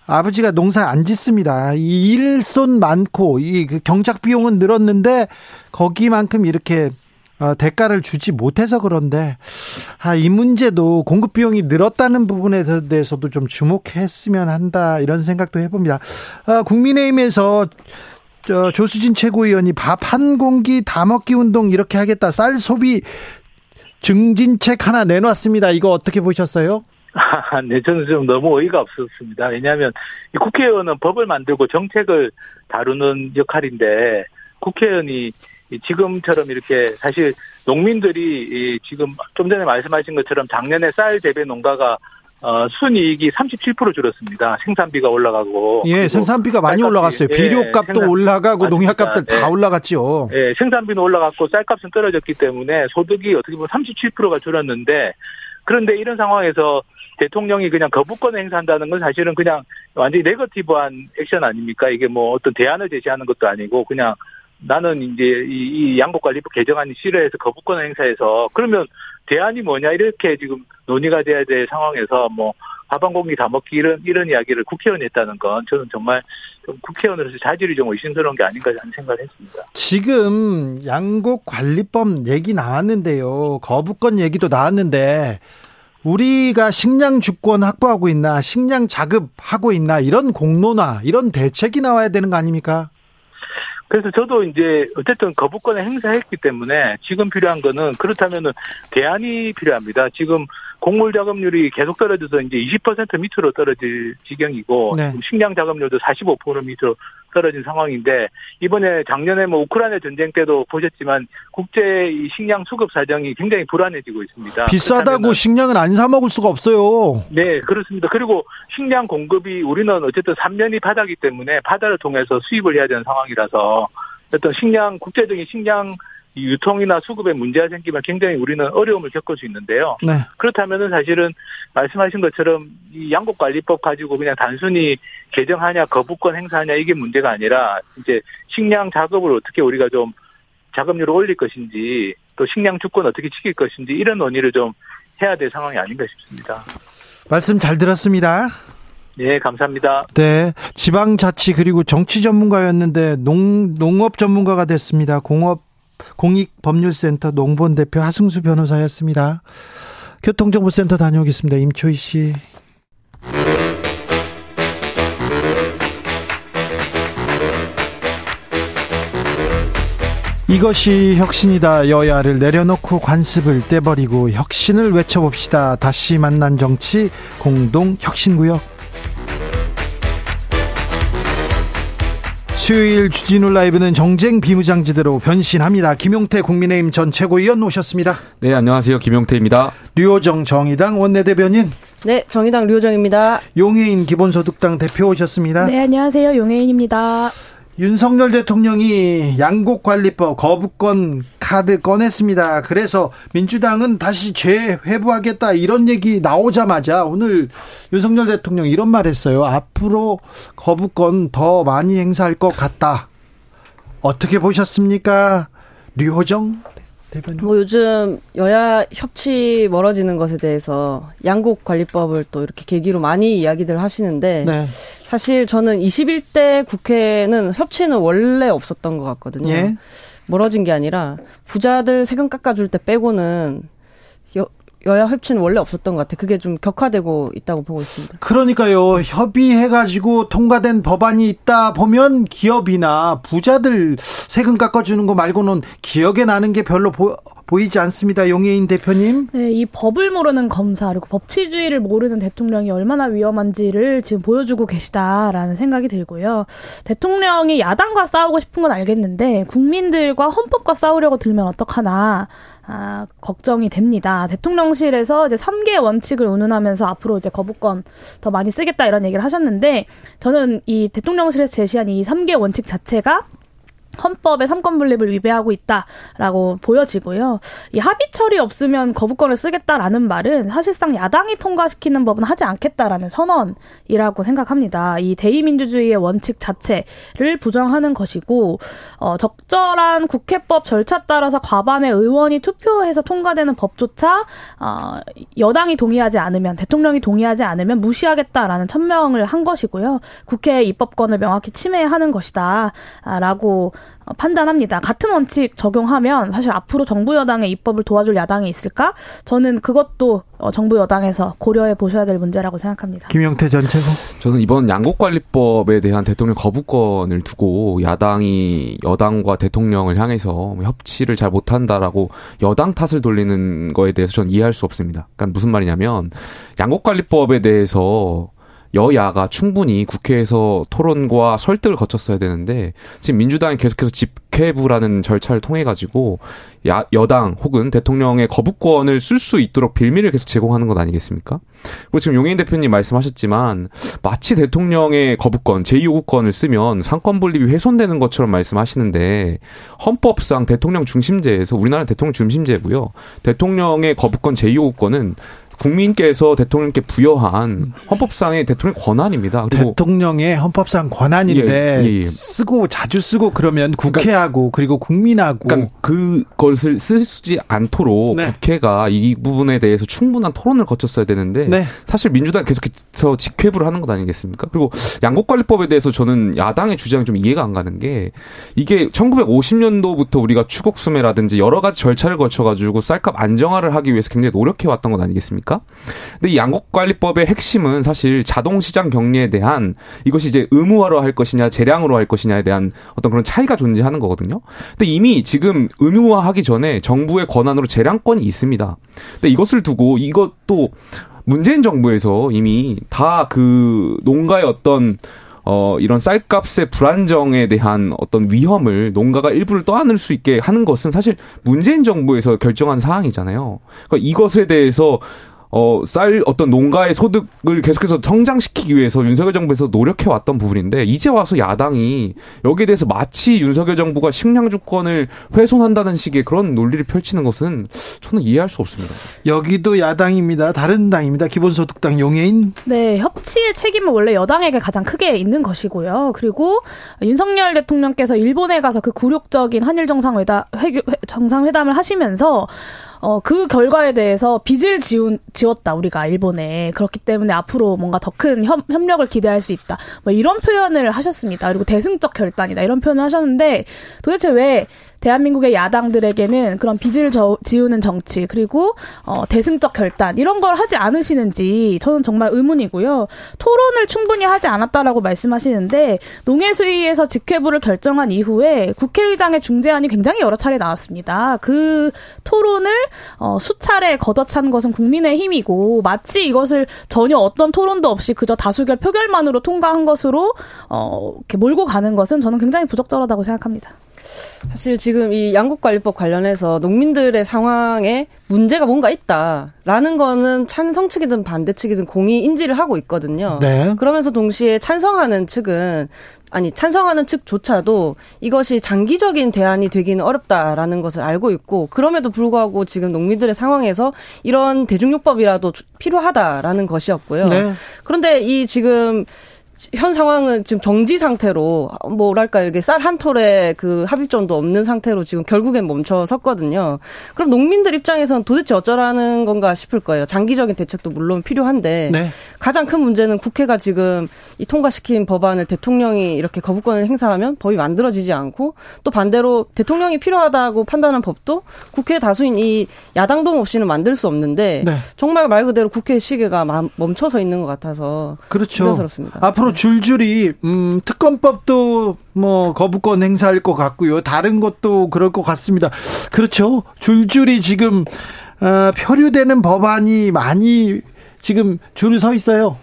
아버지가 농사 안 짓습니다. 이 일손 많고 이그 경작 비용은 늘었는데 거기만큼 이렇게 어, 대가를 주지 못해서 그런데 아, 이 문제도 공급 비용이 늘었다는 부분에 대해서도 좀 주목했으면 한다 이런 생각도 해봅니다. 아, 국민의힘에서 저, 조수진 최고위원이 밥 한 공기 다 먹기 운동 이렇게 하겠다 쌀 소비 증진책 하나 내놨습니다. 이거 어떻게 보셨어요? 네, 저는 좀 너무 어이가 없었습니다. 왜냐하면 국회의원은 법을 만들고 정책을 다루는 역할인데 국회의원이 지금처럼 이렇게 사실 농민들이 지금 좀 전에 말씀하신 것처럼 작년에 쌀 재배 농가가 어, 순이익이 37% 줄었습니다. 생산비가 올라가고. 예, 생산비가 많이 올라갔어요. 예, 비료값도 생산, 올라가고 농약값들 다 예, 올라갔죠. 예, 생산비는 올라갔고 쌀값은 떨어졌기 때문에 소득이 어떻게 보면 37%가 줄었는데 그런데 이런 상황에서 대통령이 그냥 거부권을 행사한다는 건 사실은 그냥 완전히 네거티브한 액션 아닙니까? 이게 뭐 어떤 대안을 제시하는 것도 아니고 그냥 나는 이제 이, 이 양곡관리법 개정안이 싫어해서 거부권 행사해서 그러면 대안이 뭐냐 이렇게 지금 논의가 돼야 될 상황에서 뭐 밥한 공기 다 먹기 이런 이런 이야기를 국회의원이 했다는 건 저는 정말 좀 국회의원으로서 자질이 좀 의심스러운 게 아닌가 하는 생각을 했습니다. 지금 양곡 관리법 얘기 나왔는데요. 거부권 얘기도 나왔는데 우리가 식량 주권 확보하고 있나 식량 자급하고 있나 이런 공론화 이런 대책이 나와야 되는 거 아닙니까? 그래서 저도 이제 어쨌든 거부권을 행사했기 때문에 지금 필요한 거는 그렇다면은 대안이 필요합니다. 지금 곡물 작업률이 계속 떨어져서 이제 20% 밑으로 떨어질 지경이고 네. 식량 작업률도 45% 밑으로 떨어진 상황인데 이번에 작년에 뭐 우크라이나 전쟁 때도 보셨지만 국제 이 식량 수급 사정이 굉장히 불안해지고 있습니다. 비싸다고 식량은 안 사 먹을 수가 없어요. 네, 그렇습니다. 그리고 식량 공급이 우리는 어쨌든 3년이 바다기 때문에 바다를 통해서 수입을 해야 되는 상황이라서 어떤 식량 국제적인 식량 유통이나 수급에 문제가 생기면 굉장히 우리는 어려움을 겪을 수 있는데요. 네. 그렇다면은 사실은 말씀하신 것처럼 이 양곡관리법 가지고 그냥 단순히 개정하냐 거부권 행사하냐 이게 문제가 아니라 이제 식량 작업을 어떻게 우리가 좀 작업률을 올릴 것인지 또 식량 주권 어떻게 지킬 것인지 이런 논의를 좀 해야 될 상황이 아닌가 싶습니다. 말씀 잘 들었습니다. 네, 감사합니다. 네. 지방자치 그리고 정치 전문가였는데 농, 농업 전문가가 됐습니다. 공업, 공익법률센터 농본 대표 하승수 변호사였습니다. 교통정보센터 다녀오겠습니다. 임초희 씨. 이것이 혁신이다. 여야를 내려놓고 관습을 떼버리고 혁신을 외쳐봅시다. 다시 만난 정치 공동 혁신구역. 수요일 주진우 라이브는 정쟁 비무장지대로 변신합니다. 김용태 국민의힘 전 최고위원 오셨습니다. 네, 안녕하세요. 김용태입니다. 류호정 정의당 원내대변인, 네, 정의당 류정입니다. 용해인 기본소득당 대표 오셨습니다. 네, 안녕하세요. 용혜인입니다. 윤석열 대통령이 양곡관리법 거부권 카드 꺼냈습니다. 그래서 민주당은 다시 재회부하겠다 이런 얘기 나오자마자 오늘 윤석열 대통령 이런 말 했어요. 앞으로 거부권 더 많이 행사할 것 같다. 어떻게 보셨습니까? 류호정 대변인. 뭐 요즘 여야 협치 멀어지는 것에 대해서 양국 관리법을 또 이렇게 계기로 많이 이야기들 하시는데 네. 사실 저는 21대 국회는 협치는 원래 없었던 것 같거든요. 예. 멀어진 게 아니라 부자들 세금 깎아줄 때 빼고는 여, 여야 협치는 원래 없었던 것 같아요. 그게 좀 격화되고 있다고 보고 있습니다. 그러니까요. 협의해가지고 통과된 법안이 있다 보면 기업이나 부자들 세금 깎아주는 거 말고는 기억에 나는 게 별로 보, 보이지 않습니다. 용혜인 대표님. 네, 이 법을 모르는 검사 그리고 법치주의를 모르는 대통령이 얼마나 위험한지를 지금 보여주고 계시다라는 생각이 들고요. 대통령이 야당과 싸우고 싶은 건 알겠는데 국민들과 헌법과 싸우려고 들면 어떡하나. 아, 걱정이 됩니다. 대통령실에서 이제 3개 원칙을 운운하면서 앞으로 이제 거부권 더 많이 쓰겠다 이런 얘기를 하셨는데 저는 이 대통령실에서 제시한 이 3개 원칙 자체가 헌법의 삼권 분립을 위배하고 있다라고 보여지고요. 이 합의철이 없으면 거부권을 쓰겠다라는 말은 사실상 야당이 통과시키는 법은 하지 않겠다라는 선언이라고 생각합니다. 이 대의민주주의의 원칙 자체를 부정하는 것이고 어, 적절한 국회법 절차 따라서 과반의 의원이 투표해서 통과되는 법조차 어, 여당이 동의하지 않으면 대통령이 동의하지 않으면 무시하겠다라는 천명을 한 것이고요. 국회의 입법권을 명확히 침해하는 것이다라고 어, 판단합니다. 같은 원칙 적용하면 사실 앞으로 정부 여당의 입법을 도와줄 야당이 있을까? 저는 그것도 어, 정부 여당에서 고려해 보셔야 될 문제라고 생각합니다. 김영태 전 최고. 저는 이번 양곡관리법에 대한 대통령 거부권을 두고 야당이 여당과 대통령을 향해서 뭐 협치를 잘 못한다라고 여당 탓을 돌리는 거에 대해서 저는 이해할 수 없습니다. 그러니까 무슨 말이냐면 양곡관리법에 대해서 여야가 충분히 국회에서 토론과 설득을 거쳤어야 되는데 지금 민주당이 계속해서 집회부라는 절차를 통해 가지고 야, 여당 혹은 대통령의 거부권을 쓸 수 있도록 빌미를 계속 제공하는 것 아니겠습니까? 그리고 지금 용인 대표님 말씀하셨지만 마치 대통령의 거부권, 제2요구권을 쓰면 상권 분립이 훼손되는 것처럼 말씀하시는데 헌법상 대통령 중심제에서 우리나라 대통령 중심제고요. 대통령의 거부권, 제2요구권은 국민께서 대통령께 부여한 헌법상의 대통령 권한입니다. 그리고 대통령의 헌법상 권한인데 예, 예, 예. 쓰고 자주 쓰고 그러면 국회하고 그리고 국민하고 그러니까 그것을 쓰지 않도록 네. 국회가 이 부분에 대해서 충분한 토론을 거쳤어야 되는데 네. 사실 민주당 계속해서 직회부를 하는 것 아니겠습니까? 그리고 양곡관리법에 대해서 저는 야당의 주장이 좀 이해가 안 가는 게 이게 1950년도부터 우리가 추곡 수매라든지 여러 가지 절차를 거쳐 가지고 쌀값 안정화를 하기 위해서 굉장히 노력해 왔던 것 아니겠습니까? 아닙니까? 근데 이 양곡관리법의 핵심은 사실 자동시장 격리에 대한 이것이 이제 의무화로 할 것이냐 재량으로 할 것이냐에 대한 어떤 그런 차이가 존재하는 거거든요. 근데 이미 지금 의무화하기 전에 정부의 권한으로 재량권이 있습니다. 근데 이것을 두고 이것도 문재인 정부에서 이미 다 그 농가의 어떤 어, 이런 쌀값의 불안정에 대한 어떤 위험을 농가가 일부를 떠안을 수 있게 하는 것은 사실 문재인 정부에서 결정한 사항이잖아요. 그러니까 이것에 대해서 어, 쌀 어떤 농가의 소득을 계속해서 성장시키기 위해서 윤석열 정부에서 노력해 왔던 부분인데 이제 와서 야당이 여기에 대해서 마치 윤석열 정부가 식량 주권을 훼손한다는 식의 그런 논리를 펼치는 것은 저는 이해할 수 없습니다. 여기도 야당입니다. 다른 당입니다. 기본소득당 용해인. 네, 협치의 책임은 원래 여당에게 가장 크게 있는 것이고요. 그리고 윤석열 대통령께서 일본에 가서 그 굴욕적인 한일 정상회담 정상회담을 하시면서 어, 그 결과에 대해서 빚을 지운, 지웠다, 우리가 일본에. 그렇기 때문에 앞으로 뭔가 더 큰 협력을 기대할 수 있다. 뭐 이런 표현을 하셨습니다. 그리고 대승적 결단이다. 이런 표현을 하셨는데 도대체 왜 대한민국의 야당들에게는 그런 빚을 저, 지우는 정치 그리고 어, 대승적 결단 이런 걸 하지 않으시는지 저는 정말 의문이고요. 토론을 충분히 하지 않았다라고 말씀하시는데 농해수위에서 직회부를 결정한 이후에 국회의장의 중재안이 굉장히 여러 차례 나왔습니다. 그 토론을 어, 수차례 걷어찬 것은 국민의 힘이고 마치 이것을 전혀 어떤 토론도 없이 그저 다수결 표결만으로 통과한 것으로 어, 이렇게 몰고 가는 것은 저는 굉장히 부적절하다고 생각합니다. 사실 지금 이 양국관리법 관련해서 농민들의 상황에 문제가 뭔가 있다라는 거는 찬성 측이든 반대 측이든 공이 인지를 하고 있거든요. 네. 그러면서 동시에 찬성하는 측은 아니 찬성하는 측조차도 이것이 장기적인 대안이 되기는 어렵다라는 것을 알고 있고 그럼에도 불구하고 지금 농민들의 상황에서 이런 대중요법이라도 필요하다라는 것이었고요. 네. 그런데 이 지금 현 상황은 지금 정지 상태로 뭐랄까요 이게 쌀 한 톨에 그 합의점도 없는 상태로 지금 결국엔 멈춰 섰거든요. 그럼 농민들 입장에서는 도대체 어쩌라는 건가 싶을 거예요. 장기적인 대책도 물론 필요한데 네. 가장 큰 문제는 국회가 지금 이 통과시킨 법안을 대통령이 이렇게 거부권을 행사하면 법이 만들어지지 않고 또 반대로 대통령이 필요하다고 판단한 법도 국회 다수인 이 야당 동 없이는 만들 수 없는데 네. 정말 말 그대로 국회 시계가 멈춰서 있는 것 같아서 그렇죠. 우려스럽습니다. 앞으로 앞으로 줄줄이 음, 특검법도 뭐 거부권 행사할 것 같고요. 다른 것도 그럴 것 같습니다. 그렇죠. 줄줄이 지금 어, 표류되는 법안이 많이 지금 줄서 있어요.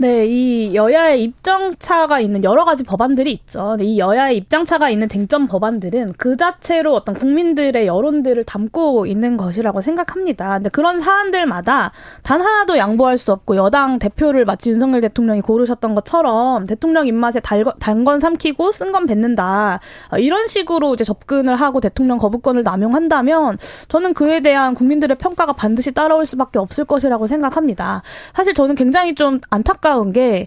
네, 이 여야의 입장차가 있는 여러 가지 법안들이 있죠. 이 여야의 입장차가 있는 쟁점 법안들은 그 자체로 어떤 국민들의 여론들을 담고 있는 것이라고 생각합니다. 근데 그런 사안들마다 단 하나도 양보할 수 없고 여당 대표를 마치 윤석열 대통령이 고르셨던 것처럼 대통령 입맛에 단건 삼키고 쓴 건 뱉는다. 어, 이런 식으로 이제 접근을 하고 대통령 거부권을 남용한다면 저는 그에 대한 국민들의 평가가 반드시 따라올 수밖에 없을 것이라고 생각합니다. 사실 저는 굉장히 좀 안타까 안타까운 게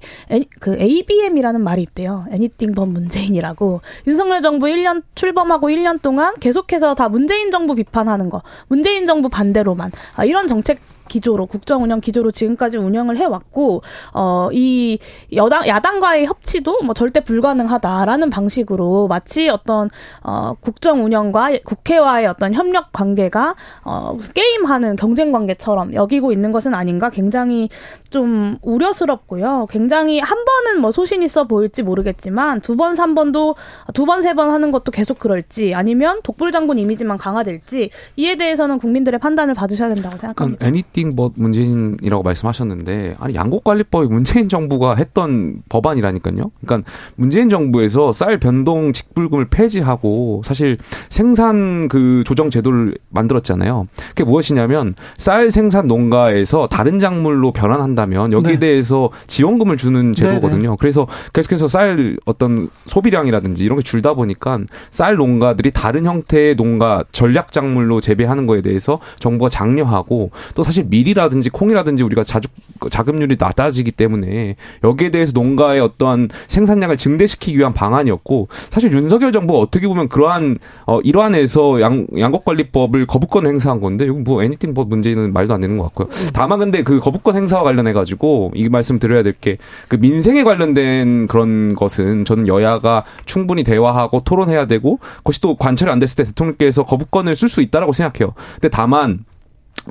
그 ABM이라는 말이 있대요. Anything but 문재인이라고. 윤석열 정부 1년 출범하고 1년 동안 계속해서 다 문재인 정부 비판하는 거. 문재인 정부 반대로만. 아, 이런 정책 기조로 국정 운영 기조로 지금까지 운영을 해왔고 어 이 여당 야당과의 협치도 뭐 절대 불가능하다라는 방식으로 마치 어떤 어 국정 운영과 국회와의 어떤 협력 관계가 어 게임하는 경쟁 관계처럼 여기고 있는 것은 아닌가 굉장히 좀 우려스럽고요. 굉장히 한번 은뭐 소신 있어 보일지 모르겠지만 두 번, 삼 번도 두 번, 세 번 하는 것도 계속 그럴지 아니면 독불 장군 이미지만 강화될지 이에 대해서는 국민들의 판단을 받으셔야 된다고 생각합니다. anything but 문재인이라고 말씀하셨는데 아니 양곡관리법이 문재인 정부가 했던 법안이라니까요. 그러니까 문재인 정부에서 쌀 변동 직불금을 폐지하고 사실 생산 그 조정 제도를 만들었잖아요. 그게 무엇이냐면 쌀 생산 농가에서 다른 작물로 변환한다면 여기에 네. 대해서 지원금을 주는 제도거든요. 네네. 그래서 계속해서 쌀 어떤 소비량이라든지 이런 게 줄다 보니까 쌀 농가들이 다른 형태의 농가 전략 작물로 재배하는 거에 대해서 정부가 장려하고 또 사실 밀이라든지 콩이라든지 우리가 자주 자급률이 낮아지기 때문에 여기에 대해서 농가의 어떠한 생산량을 증대시키기 위한 방안이었고 사실 윤석열 정부가 어떻게 보면 그러한 어 일환에서 양 양곡관리법을 거부권 행사한 건데 이건 뭐 애니팅 법 문제는 말도 안 되는 것 같고요. 다만 근데 그 거부권 행사와 관련해 가지고 이 말씀 드려야 될 게 그 민생에 관 련된 그런 것은 저는 여야가 충분히 대화하고 토론해야 되고 그것이 또 관철이 안 됐을 때 대통령께서 거부권을 쓸 수 있다라고 생각해요. 근데 다만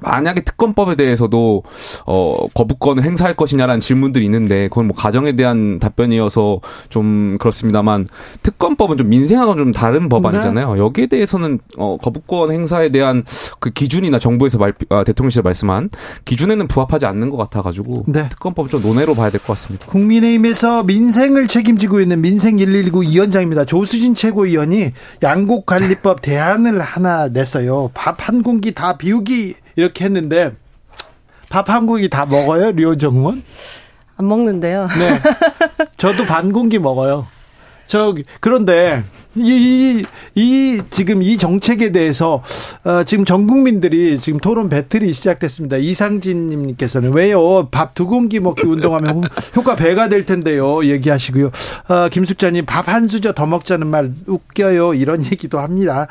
만약에 특검법에 대해서도 어 거부권을 행사할 것이냐라는 질문들이 있는데 그건 뭐 가정에 대한 답변이어서 좀 그렇습니다만 특검법은 좀 민생하고는 좀 다른 법안이잖아요. 네. 여기에 대해서는 어 거부권 행사에 대한 그 기준이나 정부에서 말, 아, 대통령실에 말씀한 기준에는 부합하지 않는 것 같아 가지고 네. 특검법 좀 논외로 봐야 될 것 같습니다. 국민의힘에서 민생을 책임지고 있는 민생 119 위원장입니다. 조수진 최고위원이 양곡 관리법 대안을 하나 냈어요. 밥 한 공기 다 비우기 이렇게 했는데 밥 한 공기 다 먹어요, 류정원? 안 먹는데요. 네. 저도 반 공기 먹어요. 저 그런데 이, 이, 이 지금 이 정책에 대해서 어, 지금 전 국민들이 지금 토론 배틀이 시작됐습니다. 이상진님께서는 왜요? 밥 두 공기 먹기 운동하면 효과 배가 될 텐데요. 얘기하시고요. 어, 김숙자님 밥 한 수저 더 먹자는 말 웃겨요. 이런 얘기도 합니다.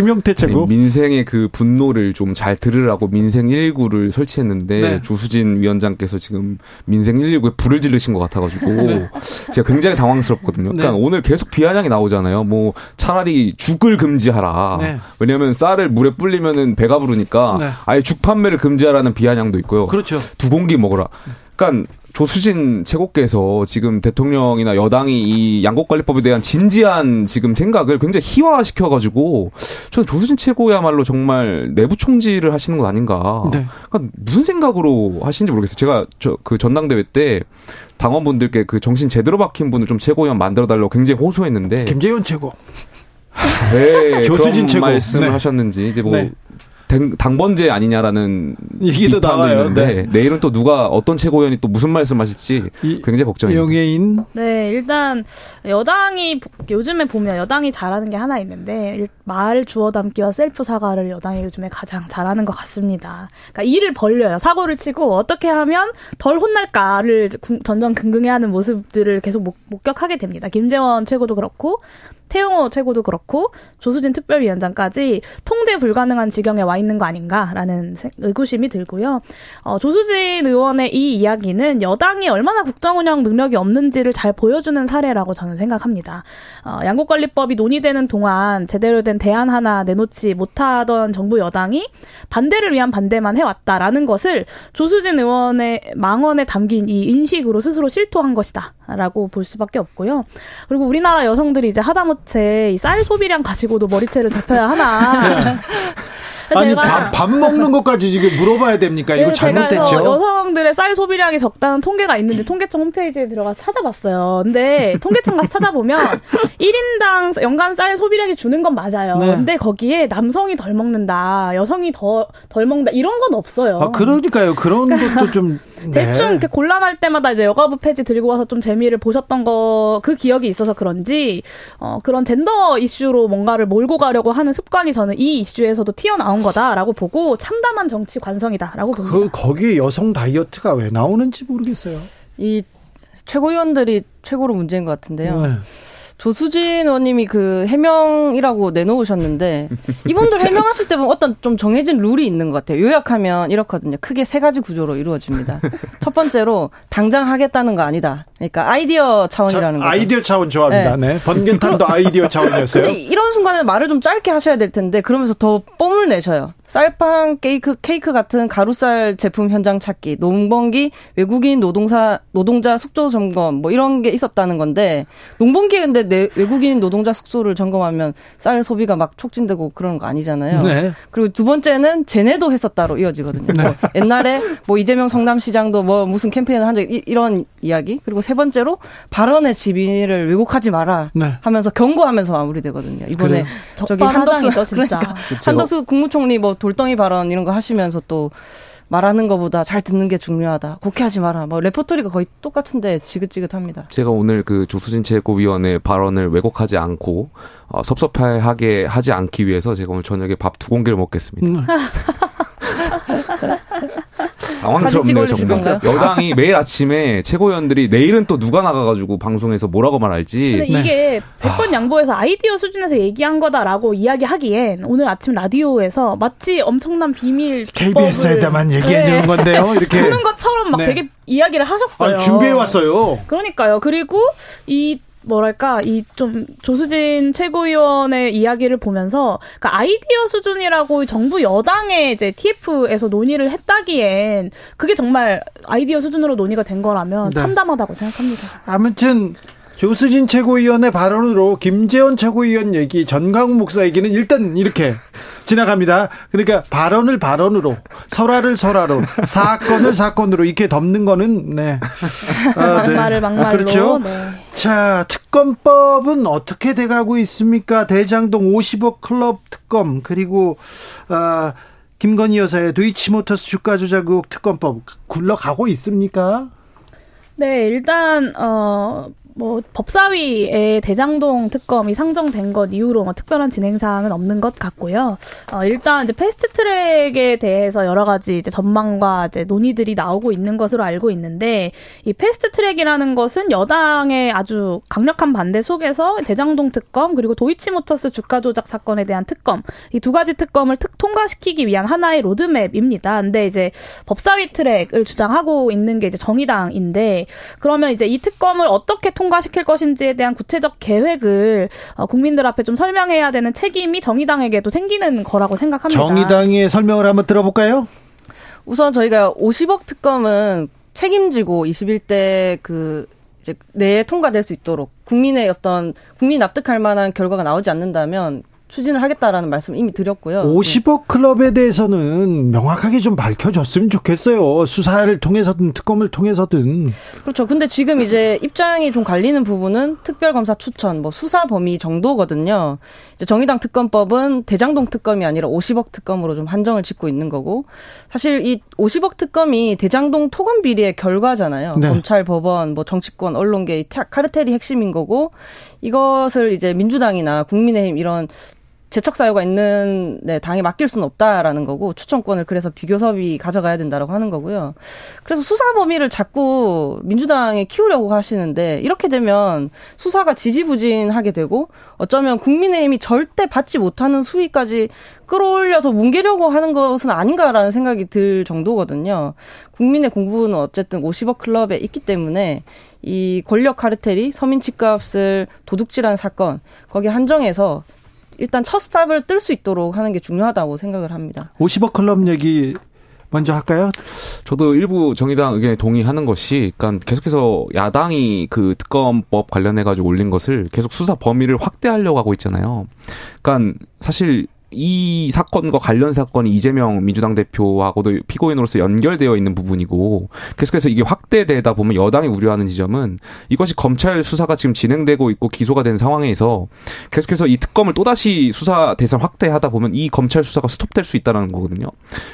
김용태 최고. 민생의 그 분노를 좀 잘 들으라고 민생 119를 설치했는데 네. 조수진 위원장께서 지금 민생 119에 불을 지르신 것 같아가지고 네. 제가 굉장히 당황스럽거든요. 그러니까 네. 오늘 계속 비아냥이 나오잖아요. 뭐 차라리 죽을 금지하라. 네. 왜냐하면 쌀을 물에 불리면은 배가 부르니까 네. 아예 죽 판매를 금지하라는 비아냥도 있고요. 그렇죠. 두 공기 먹어라. 그러니까 조수진 최고께서 지금 대통령이나 여당이 이 양곡관리법에 대한 진지한 지금 생각을 굉장히 희화시켜가지고 저는 조수진 최고야말로 정말 내부 총질을 하시는 것 아닌가. 네. 그러니까 무슨 생각으로 하시는지 모르겠어요. 제가 저 그 전당대회 때 당원분들께 그 정신 제대로 박힌 분을 좀 최고위원 만들어 달라고 굉장히 호소했는데 김재현 최고. 네, 조수진 최고 말씀을 네. 하셨는지 이제 뭐 네. 당번제 아니냐라는 얘기도 나와요. 있는데 네. 내일은 또 누가 어떤 최고위원이 또 무슨 말씀하실지 굉장히 걱정입니다. 영예인. 네, 일단 여당이 요즘에 보면 여당이 잘하는 게 하나 있는데 말 주워 담기와 셀프 사과를 여당이 요즘에 가장 잘하는 것 같습니다. 그러니까 일을 벌려요. 사고를 치고 어떻게 하면 덜 혼날까를 전전긍긍해하는 모습들을 계속 목격하게 됩니다. 김재원 최고도 그렇고 태용호 최고도 그렇고 조수진 특별위원장까지 통제 불가능한 지경에 와 있는 거 아닌가라는 의구심이 들고요. 어, 조수진 의원의 이 이야기는 여당이 얼마나 국정운영 능력이 없는지를 잘 보여주는 사례라고 저는 생각합니다. 어, 양국관리법이 논의되는 동안 제대로 된 대안 하나 내놓지 못하던 정부 여당이 반대를 위한 반대만 해왔다라는 것을 조수진 의원의 망언에 담긴 이 인식으로 스스로 실토한 것이다라고 볼 수밖에 없고요. 그리고 우리나라 여성들이 이제 하다못해 쌀 소비량 가지고도 머리채를 잡혀야 하나. 아니 밥, 밥 먹는 것까지 지금 물어봐야 됩니까? 이거 네, 잘못됐죠. 여성들의 쌀 소비량이 적다는 통계가 있는지 통계청 홈페이지에 들어가 찾아봤어요. 근데 통계청 가서 찾아보면 1인당 연간 쌀 소비량이 주는 건 맞아요. 네. 근데 거기에 남성이 덜 먹는다, 여성이 더 덜 먹는다 이런 건 없어요. 아 그러니까요. 그런 것도 좀 네. 대충 이렇게 곤란할 때마다 이제 여가부 폐지 들고 와서 좀 재미를 보셨던 거 그 기억이 있어서 그런지 어 그런 젠더 이슈로 뭔가를 몰고 가려고 하는 습관이 저는 이 이슈에서도 튀어나온 거다라고 보고 참담한 정치 관성이다라고 봅니다. 그 거기에 여성 다이어트가 왜 나오는지 모르겠어요. 이 최고위원들이 최고로 문제인 것 같은데요. 네. 조수진 의원님이 그 해명이라고 내놓으셨는데 이분들 해명하실 때 보면 어떤 좀 정해진 룰이 있는 것 같아요. 요약하면 이렇거든요. 크게 세 가지 구조로 이루어집니다. 첫 번째로 당장 하겠다는 거 아니다. 그러니까 아이디어 차원이라는 거죠. 아이디어 차원 좋아합니다. 네. 네. 번개탄도 아이디어 차원이었어요. 이런 순간에 말을 좀 짧게 하셔야 될 텐데 그러면서 더 뽕을 내셔요. 쌀빵 케이크 케이크 같은 가루쌀 제품 현장 찾기, 농번기 외국인 노동사 노동자 숙소 점검 뭐 이런 게 있었다는 건데 농번기 근데 내, 외국인 노동자 숙소를 점검하면 쌀 소비가 막 촉진되고 그런 거 아니잖아요. 네. 그리고 두 번째는 쟤네도 했었다로 이어지거든요. 네. 뭐 옛날에 뭐 이재명 성남시장도 뭐 무슨 캠페인을 한 적 이런 이야기 그리고 세 번째로 발언의 지위를 왜곡하지 마라 네. 하면서 경고하면서 마무리되거든요. 이번에 그래. 저기 한덕수 그러니까 한덕수 국무총리 뭐 돌덩이 발언 이런 거 하시면서 또 말하는 것보다 잘 듣는 게 중요하다. 곡해하지 마라. 뭐 레포토리가 거의 똑같은데 지긋지긋합니다. 제가 오늘 그 조수진 최고위원의 발언을 왜곡하지 않고 어, 섭섭해하게 하지 않기 위해서 제가 오늘 저녁에 밥 두 공기를 먹겠습니다. 음. 당황스럽네요, 정말. 여당이 매일 아침에 최고위원들이 내일은 또 누가 나가가지고 방송에서 뭐라고 말할지. 근데 네. 이게 100번 양보해서 아이디어 수준에서 얘기한 거다라고 이야기하기엔 오늘 아침 라디오에서 마치 엄청난 비밀 KBS에다만 얘기해 주는 네. 건데요. 이렇게 푸는 것처럼 막 네. 되게 이야기를 하셨어요. 아, 준비해 왔어요. 그러니까요. 그리고 이 뭐랄까 이 좀 조수진 최고위원의 이야기를 보면서 그러니까 아이디어 수준이라고 정부 여당의 이제 TF에서 논의를 했다기엔 그게 정말 아이디어 수준으로 논의가 된 거라면 네. 참담하다고 생각합니다. 아무튼 조수진 최고위원의 발언으로 김재원 최고위원 얘기, 전광훈 목사 얘기는 일단 이렇게 지나갑니다. 그러니까 발언을 발언으로, 설화를 설화로, 사건을 사건으로 이렇게 덮는 거는 네. 아, 네. 막말을 막말로. 그렇죠. 네. 자, 특검법은 어떻게 돼가고 있습니까? 대장동 50억 클럽 특검 그리고 아, 김건희 여사의 도이치모터스 주가 조작 의혹 특검법 굴러가고 있습니까? 네, 일단 어 뭐 법사위에 대장동 특검이 상정된 것 이후로 뭐 특별한 진행 사항은 없는 것 같고요. 어, 일단 이제 패스트 트랙에 대해서 여러 가지 이제 전망과 이제 논의들이 나오고 있는 것으로 알고 있는데 이 패스트 트랙이라는 것은 여당의 아주 강력한 반대 속에서 대장동 특검 그리고 도이치모터스 주가 조작 사건에 대한 특검 이 두 가지 특검을 특 통과시키기 위한 하나의 로드맵입니다. 근데 이제 법사위 트랙을 주장하고 있는 게 이제 정의당인데 그러면 이제 이 특검을 어떻게 통과시킬 것인지에 대한 구체적 계획을 어, 국민들 앞에 좀 설명해야 되는 책임이 정의당에게도 생기는 거라고 생각합니다. 정의당의 설명을 한번 들어볼까요? 우선 저희가 50억 특검은 책임지고 21대 그 이제 내에 통과될 수 있도록 국민의 어떤 국민 납득할 만한 결과가 나오지 않는다면 추진을 하겠다라는 말씀 이미 드렸고요. 50억 클럽에 대해서는 명확하게 좀 밝혀졌으면 좋겠어요. 수사를 통해서든 특검을 통해서든. 그렇죠. 근데 지금 이제 입장이 좀 갈리는 부분은 특별검사 추천, 뭐 수사 범위 정도거든요. 이제 정의당 특검법은 대장동 특검이 아니라 50억 특검으로 좀 한정을 짓고 있는 거고 사실 이 50억 특검이 대장동 토건 비리의 결과잖아요. 네. 검찰, 법원, 뭐 정치권, 언론계 카르텔이 핵심인 거고 이것을 이제 민주당이나 국민의힘 이런 재척 사유가 있는 네, 당에 맡길 수는 없다라는 거고 추천권을 그래서 비교섭이 가져가야 된다라고 하는 거고요. 그래서 수사 범위를 자꾸 민주당에 키우려고 하시는데 이렇게 되면 수사가 지지부진하게 되고 어쩌면 국민의힘이 절대 받지 못하는 수위까지 끌어올려서 뭉개려고 하는 것은 아닌가라는 생각이 들 정도거든요. 국민의 공부는 어쨌든 50억 클럽에 있기 때문에 이 권력 카르텔이 서민 집값을 도둑질한 사건 거기에 한정해서 일단 첫 스탑을 뜰 수 있도록 하는 게 중요하다고 생각을 합니다. 50억 클럽 얘기 먼저 할까요? 저도 일부 정의당 의견에 동의하는 것이, 그러니까 계속해서 야당이 그 특검법 관련해 가지고 올린 것을 계속 수사 범위를 확대하려고 하고 있잖아요. 그러니까 사실 이 사건과 관련 사건이 이재명 민주당 대표하고도 피고인으로서 연결되어 있는 부분이고 계속해서 이게 확대되다 보면 여당이 우려하는 지점은 이것이 검찰 수사가 지금 진행되고 있고 기소가 된 상황에서 계속해서 이 특검을 또다시 수사 대상 확대하다 보면 이 검찰 수사가 스톱될 수 있다는 거거든요.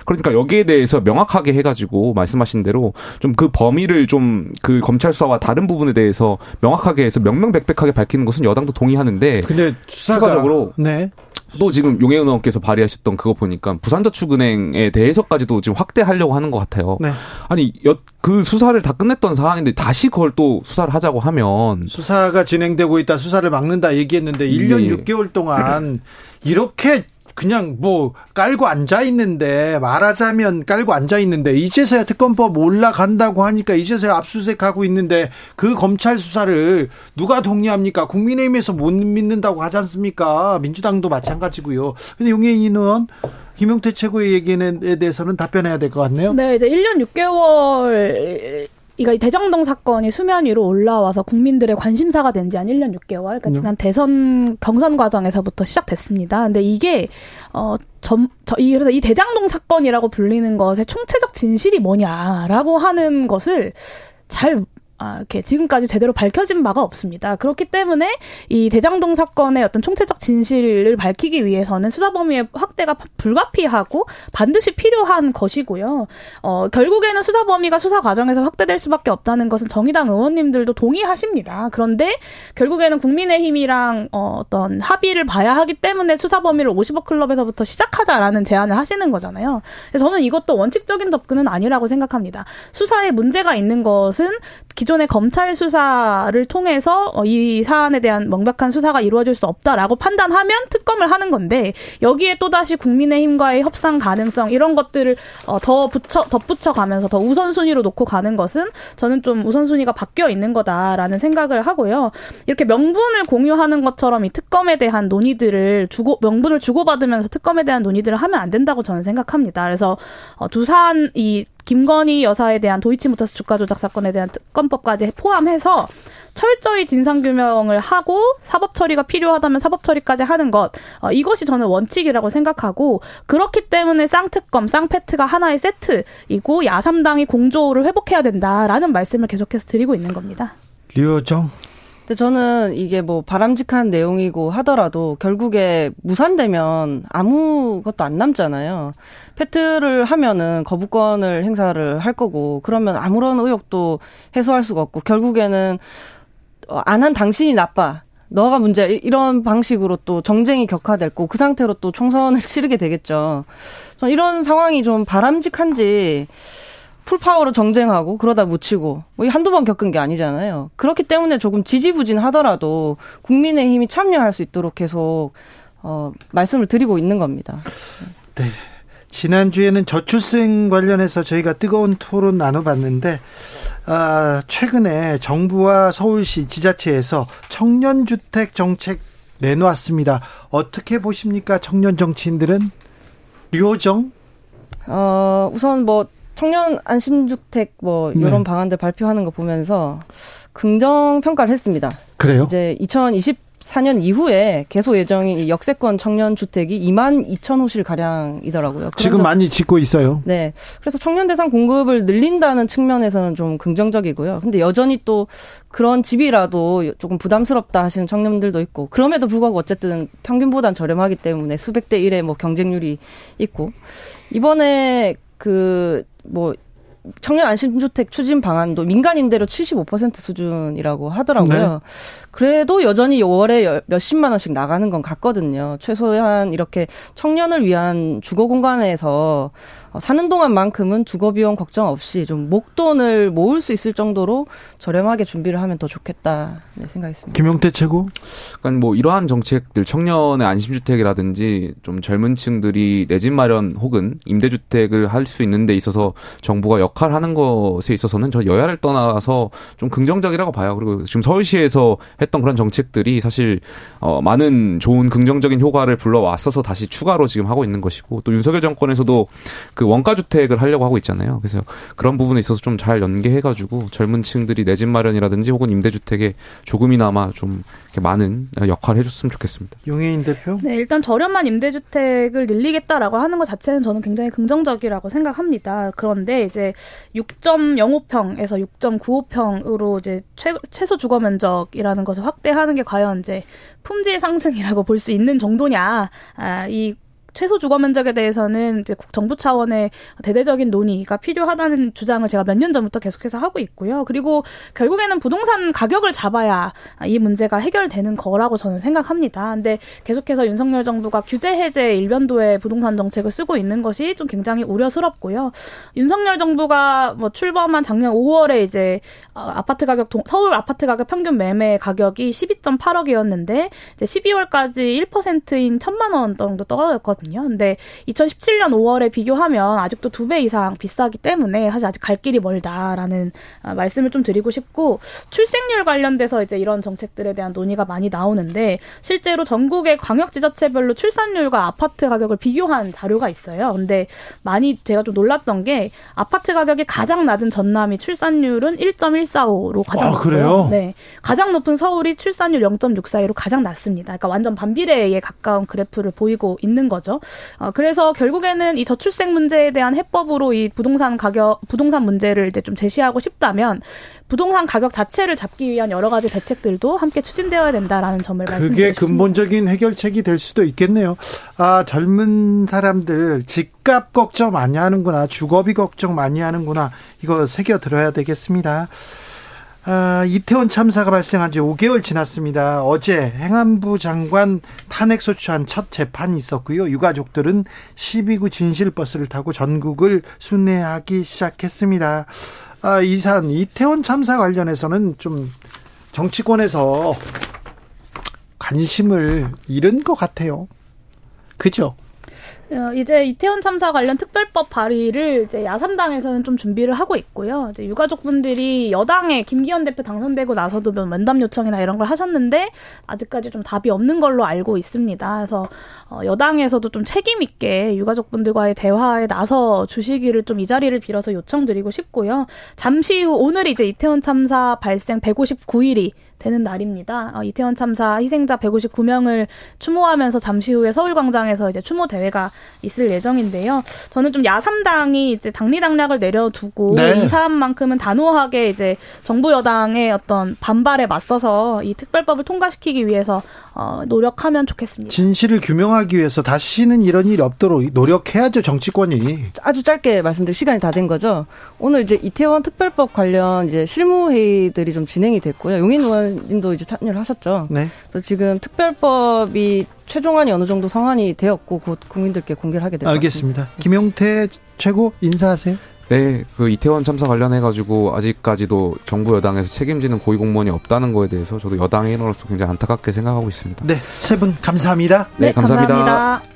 그러니까 여기에 대해서 명확하게 해가지고 말씀하신 대로 좀 그 범위를 좀 그 검찰 수사와 다른 부분에 대해서 명확하게 해서 명명백백하게 밝히는 것은 여당도 동의하는데 근데 수사가, 추가적으로 네. 또 지금 용해은 의원께서 발의하셨던 그거 보니까 부산저축은행에 대해서까지도 지금 확대하려고 하는 것 같아요. 네. 아니 여, 그 수사를 다 끝냈던 상황인데 다시 그걸 또 수사를 하자고 하면 수사가 진행되고 있다 수사를 막는다 얘기했는데 1년 예. 6개월 동안 이렇게 그냥 뭐 깔고 앉아 있는데 말하자면 깔고 앉아 있는데 이제서야 특검법 올라간다고 하니까 이제서야 압수수색하고 있는데 그 검찰 수사를 누가 동의합니까? 국민의힘에서 못 믿는다고 하지 않습니까? 민주당도 마찬가지고요. 근데 용해인 의원 김용태 최고의 얘기에 대해서는 답변해야 될 것 같네요. 네, 이제 1년 6개월 이거 대정동 사건이 수면 위로 올라와서 국민들의 관심사가 된 지 한 1년 6개월, 그러니까 지난 대선 경선 과정에서부터 시작됐습니다. 근데 이게 어 점, 저, 이, 그래서 이 대장동 사건이라고 불리는 것의 총체적 진실이 뭐냐라고 하는 것을 잘 아, 이렇게 지금까지 제대로 밝혀진 바가 없습니다. 그렇기 때문에 이 대장동 사건의 어떤 총체적 진실을 밝히기 위해서는 수사 범위의 확대가 불가피하고 반드시 필요한 것이고요. 어, 결국에는 수사 범위가 수사 과정에서 확대될 수밖에 없다는 것은 정의당 의원님들도 동의하십니다. 그런데 결국에는 국민의힘이랑 어, 어떤 합의를 봐야 하기 때문에 수사 범위를 50억 클럽에서부터 시작하자라는 제안을 하시는 거잖아요. 저는 이것도 원칙적인 접근은 아니라고 생각합니다. 수사에 문제가 있는 것은 기 기존의 검찰 수사를 통해서 어, 이 사안에 대한 명백한 수사가 이루어질 수 없다라고 판단하면 특검을 하는 건데 여기에 또 다시 국민의힘과의 협상 가능성 이런 것들을 어, 더 붙여 덧붙여 가면서 더 우선순위로 놓고 가는 것은 저는 좀 우선순위가 바뀌어 있는 거다라는 생각을 하고요. 이렇게 명분을 공유하는 것처럼 이 특검에 대한 논의들을 주고 명분을 주고받으면서 특검에 대한 논의들을 하면 안 된다고 저는 생각합니다. 그래서 어, 두 사안 이 김건희 여사에 대한 도이치모터스 주가 조작 사건에 대한 특검법까지 포함해서 철저히 진상 규명을 하고 사법 처리가 필요하다면 사법 처리까지 하는 것 어, 이것이 저는 원칙이라고 생각하고 그렇기 때문에 쌍특검 쌍패트가 하나의 세트이고 야삼당이 공조를 회복해야 된다라는 말씀을 계속해서 드리고 있는 겁니다. 류정 근데 저는 이게 뭐 바람직한 내용이고 하더라도 결국에 무산되면 아무것도 안 남잖아요. 패트를 하면은 거부권을 행사를 할 거고 그러면 아무런 의혹도 해소할 수가 없고 결국에는 어, 안한 당신이 나빠. 너가 문제 이런 방식으로 또 정쟁이 격화됐고 그 상태로 또 총선을 치르게 되겠죠. 이런 상황이 좀 바람직한지 풀파워로 정쟁하고 그러다 묻히고 뭐 한두 번 겪은 게 아니잖아요. 그렇기 때문에 조금 지지부진하더라도 국민의힘이 참여할 수 있도록 계속 어, 말씀을 드리고 있는 겁니다. 네. 지난주에는 저출생 관련해서 저희가 뜨거운 토론 나눠봤는데, 아, 최근에 정부와 서울시 지자체에서 청년주택 정책 내놓았습니다. 어떻게 보십니까? 청년 정치인들은? 류호정? 어, 우선 뭐, 청년 안심주택 뭐 이런 네. 방안들 발표하는 거 보면서 긍정 평가를 했습니다. 그래요? 이제 2024년 이후에 개소 예정인 역세권 청년 주택이 2만 2천 호실 가량이더라고요. 지금 많이 짓고 있어요. 네. 그래서 청년 대상 공급을 늘린다는 측면에서는 좀 긍정적이고요. 근데 여전히 또 그런 집이라도 조금 부담스럽다 하시는 청년들도 있고 그럼에도 불구하고 어쨌든 평균보단 저렴하기 때문에 수백 대 1의 뭐 경쟁률이 있고 이번에 그뭐 청년 안심주택 추진 방안도 민간 임대료 75% 수준이라고 하더라고요. 네. 그래도 여전히 월에 몇십만 원씩 나가는 건 같거든요. 최소한 이렇게 청년을 위한 주거 공간에서 어, 사는 동안만큼은 주거 비용 걱정 없이 좀 목돈을 모을 수 있을 정도로 저렴하게 준비를 하면 더 좋겠다 네, 생각했습니다. 김용태 최고. 그러니까 뭐 이러한 정책들 청년의 안심주택이라든지 좀 젊은층들이 내 집 마련 혹은 임대주택을 할 수 있는 데 있어서 정부가 역할하는 것에 있어서는 저 여야를 떠나서 좀 긍정적이라고 봐요. 그리고 지금 서울시에서 했던 그런 정책들이 사실 어 많은 좋은 긍정적인 효과를 불러왔어서 다시 추가로 지금 하고 있는 것이고 또 윤석열 정권에서도 그 원가 주택을 하려고 하고 있잖아요. 그래서 그런 부분에 있어서 좀 잘 연계해 가지고 젊은 층들이 내 집 마련이라든지 혹은 임대 주택에 조금이나마 좀 많은 역할을 해줬으면 좋겠습니다. 용혜인 대표? 네, 일단 저렴한 임대 주택을 늘리겠다라고 하는 것 자체는 저는 굉장히 긍정적이라고 생각합니다. 그런데 이제 6.05평에서 6.95평으로 이제 최, 최소 주거 면적이라는 것을 확대하는 게 과연 이제 품질 상승이라고 볼 수 있는 정도냐, 아, 이 최소 주거 면적에 대해서는 이제 정부 차원의 대대적인 논의가 필요하다는 주장을 제가 몇 년 전부터 계속해서 하고 있고요. 그리고 결국에는 부동산 가격을 잡아야 이 문제가 해결되는 거라고 저는 생각합니다. 근데 계속해서 윤석열 정부가 규제 해제 일변도의 부동산 정책을 쓰고 있는 것이 좀 굉장히 우려스럽고요. 윤석열 정부가 뭐 출범한 작년 5월에 이제 어, 아파트 가격 서울 아파트 가격 평균 매매 가격이 12.8억이었는데 이제 12월까지 1%인 천만 원 정도 떨어졌거든요. 있거든요. 근데 2017년 5월에 비교하면 아직도 두 배 이상 비싸기 때문에 사실 아직 갈 길이 멀다라는 아, 말씀을 좀 드리고 싶고 출생률 관련돼서 이제 이런 정책들에 대한 논의가 많이 나오는데 실제로 전국의 광역 지자체별로 출산율과 아파트 가격을 비교한 자료가 있어요. 근데 많이 제가 좀 놀랐던 게 아파트 가격이 가장 낮은 전남이 출산율은 1.145로 가장 아, 높고요. 그래요? 네. 가장 높은 서울이 출산율 0.64로 가장 낮습니다. 그러니까 완전 반비례에 가까운 그래프를 보이고 있는 거죠. 어, 그래서 결국에는 이 저출생 문제에 대한 해법으로 이 부동산 가격, 부동산 문제를 이제 좀 제시하고 싶다면 부동산 가격 자체를 잡기 위한 여러 가지 대책들도 함께 추진되어야 된다라는 점을 말씀드리고 그게 근본적인 해결책이 될 수도 있겠네요. 아, 젊은 사람들 집값 걱정 많이 하는구나. 주거비 걱정 많이 하는구나. 이거 새겨 들어야 되겠습니다. 아, 이태원 참사가 발생한 지 5개월 지났습니다. 어제 행안부 장관 탄핵 소추한 첫 재판이 있었고요. 유가족들은 12구 진실버스를 타고 전국을 순회하기 시작했습니다. 아, 이산 이태원 참사 관련해서는 좀 정치권에서 관심을 잃은 것 같아요. 그죠? 어, 이제 이태원 참사 관련 특별법 발의를 이제 야삼당에서는 좀 준비를 하고 있고요. 이제 유가족분들이 여당에 김기현 대표 당선되고 나서도 뭐 면담 요청이나 이런 걸 하셨는데 아직까지 좀 답이 없는 걸로 알고 있습니다. 그래서 어, 여당에서도 좀 책임 있게 유가족분들과의 대화에 나서 주시기를 좀 이 자리를 빌어서 요청드리고 싶고요. 잠시 후 오늘 이제 이태원 참사 발생 159일이 되는 날입니다. 어, 이태원 참사 희생자 159명을 추모하면서 잠시 후에 서울광장에서 이제 추모 대회가 있을 예정인데요. 저는 좀 야삼당이 이제 당리당략을 내려두고 네. 이 사안만큼은 단호하게 이제 정부 여당의 어떤 반발에 맞서서 이 특별법을 통과시키기 위해서 어, 노력하면 좋겠습니다. 진실을 규명하기 위해서 다시는 이런 일이 없도록 노력해야죠 정치권이. 아주 짧게 말씀드릴 시간이 다 된 거죠. 오늘 이제 이태원 특별법 관련 이제 실무 회의들이 좀 진행이 됐고요. 용인 의원 의원님도 이제 참여를 하셨죠. 네. 그래서 지금 특별법이 최종안이 어느 정도 성안이 되었고 곧 국민들께 공개를 하게 될것 같습니다. 알겠습니다. 김용태 최고 인사하세요. 네, 그 이태원 참사 관련해가지고 아직까지도 정부 여당에서 책임지는 고위공무원이 없다는 거에 대해서 저도 여당의 일원으로서 굉장히 안타깝게 생각하고 있습니다. 네, 세 분 감사합니다. 네, 네 감사합니다. 감사합니다.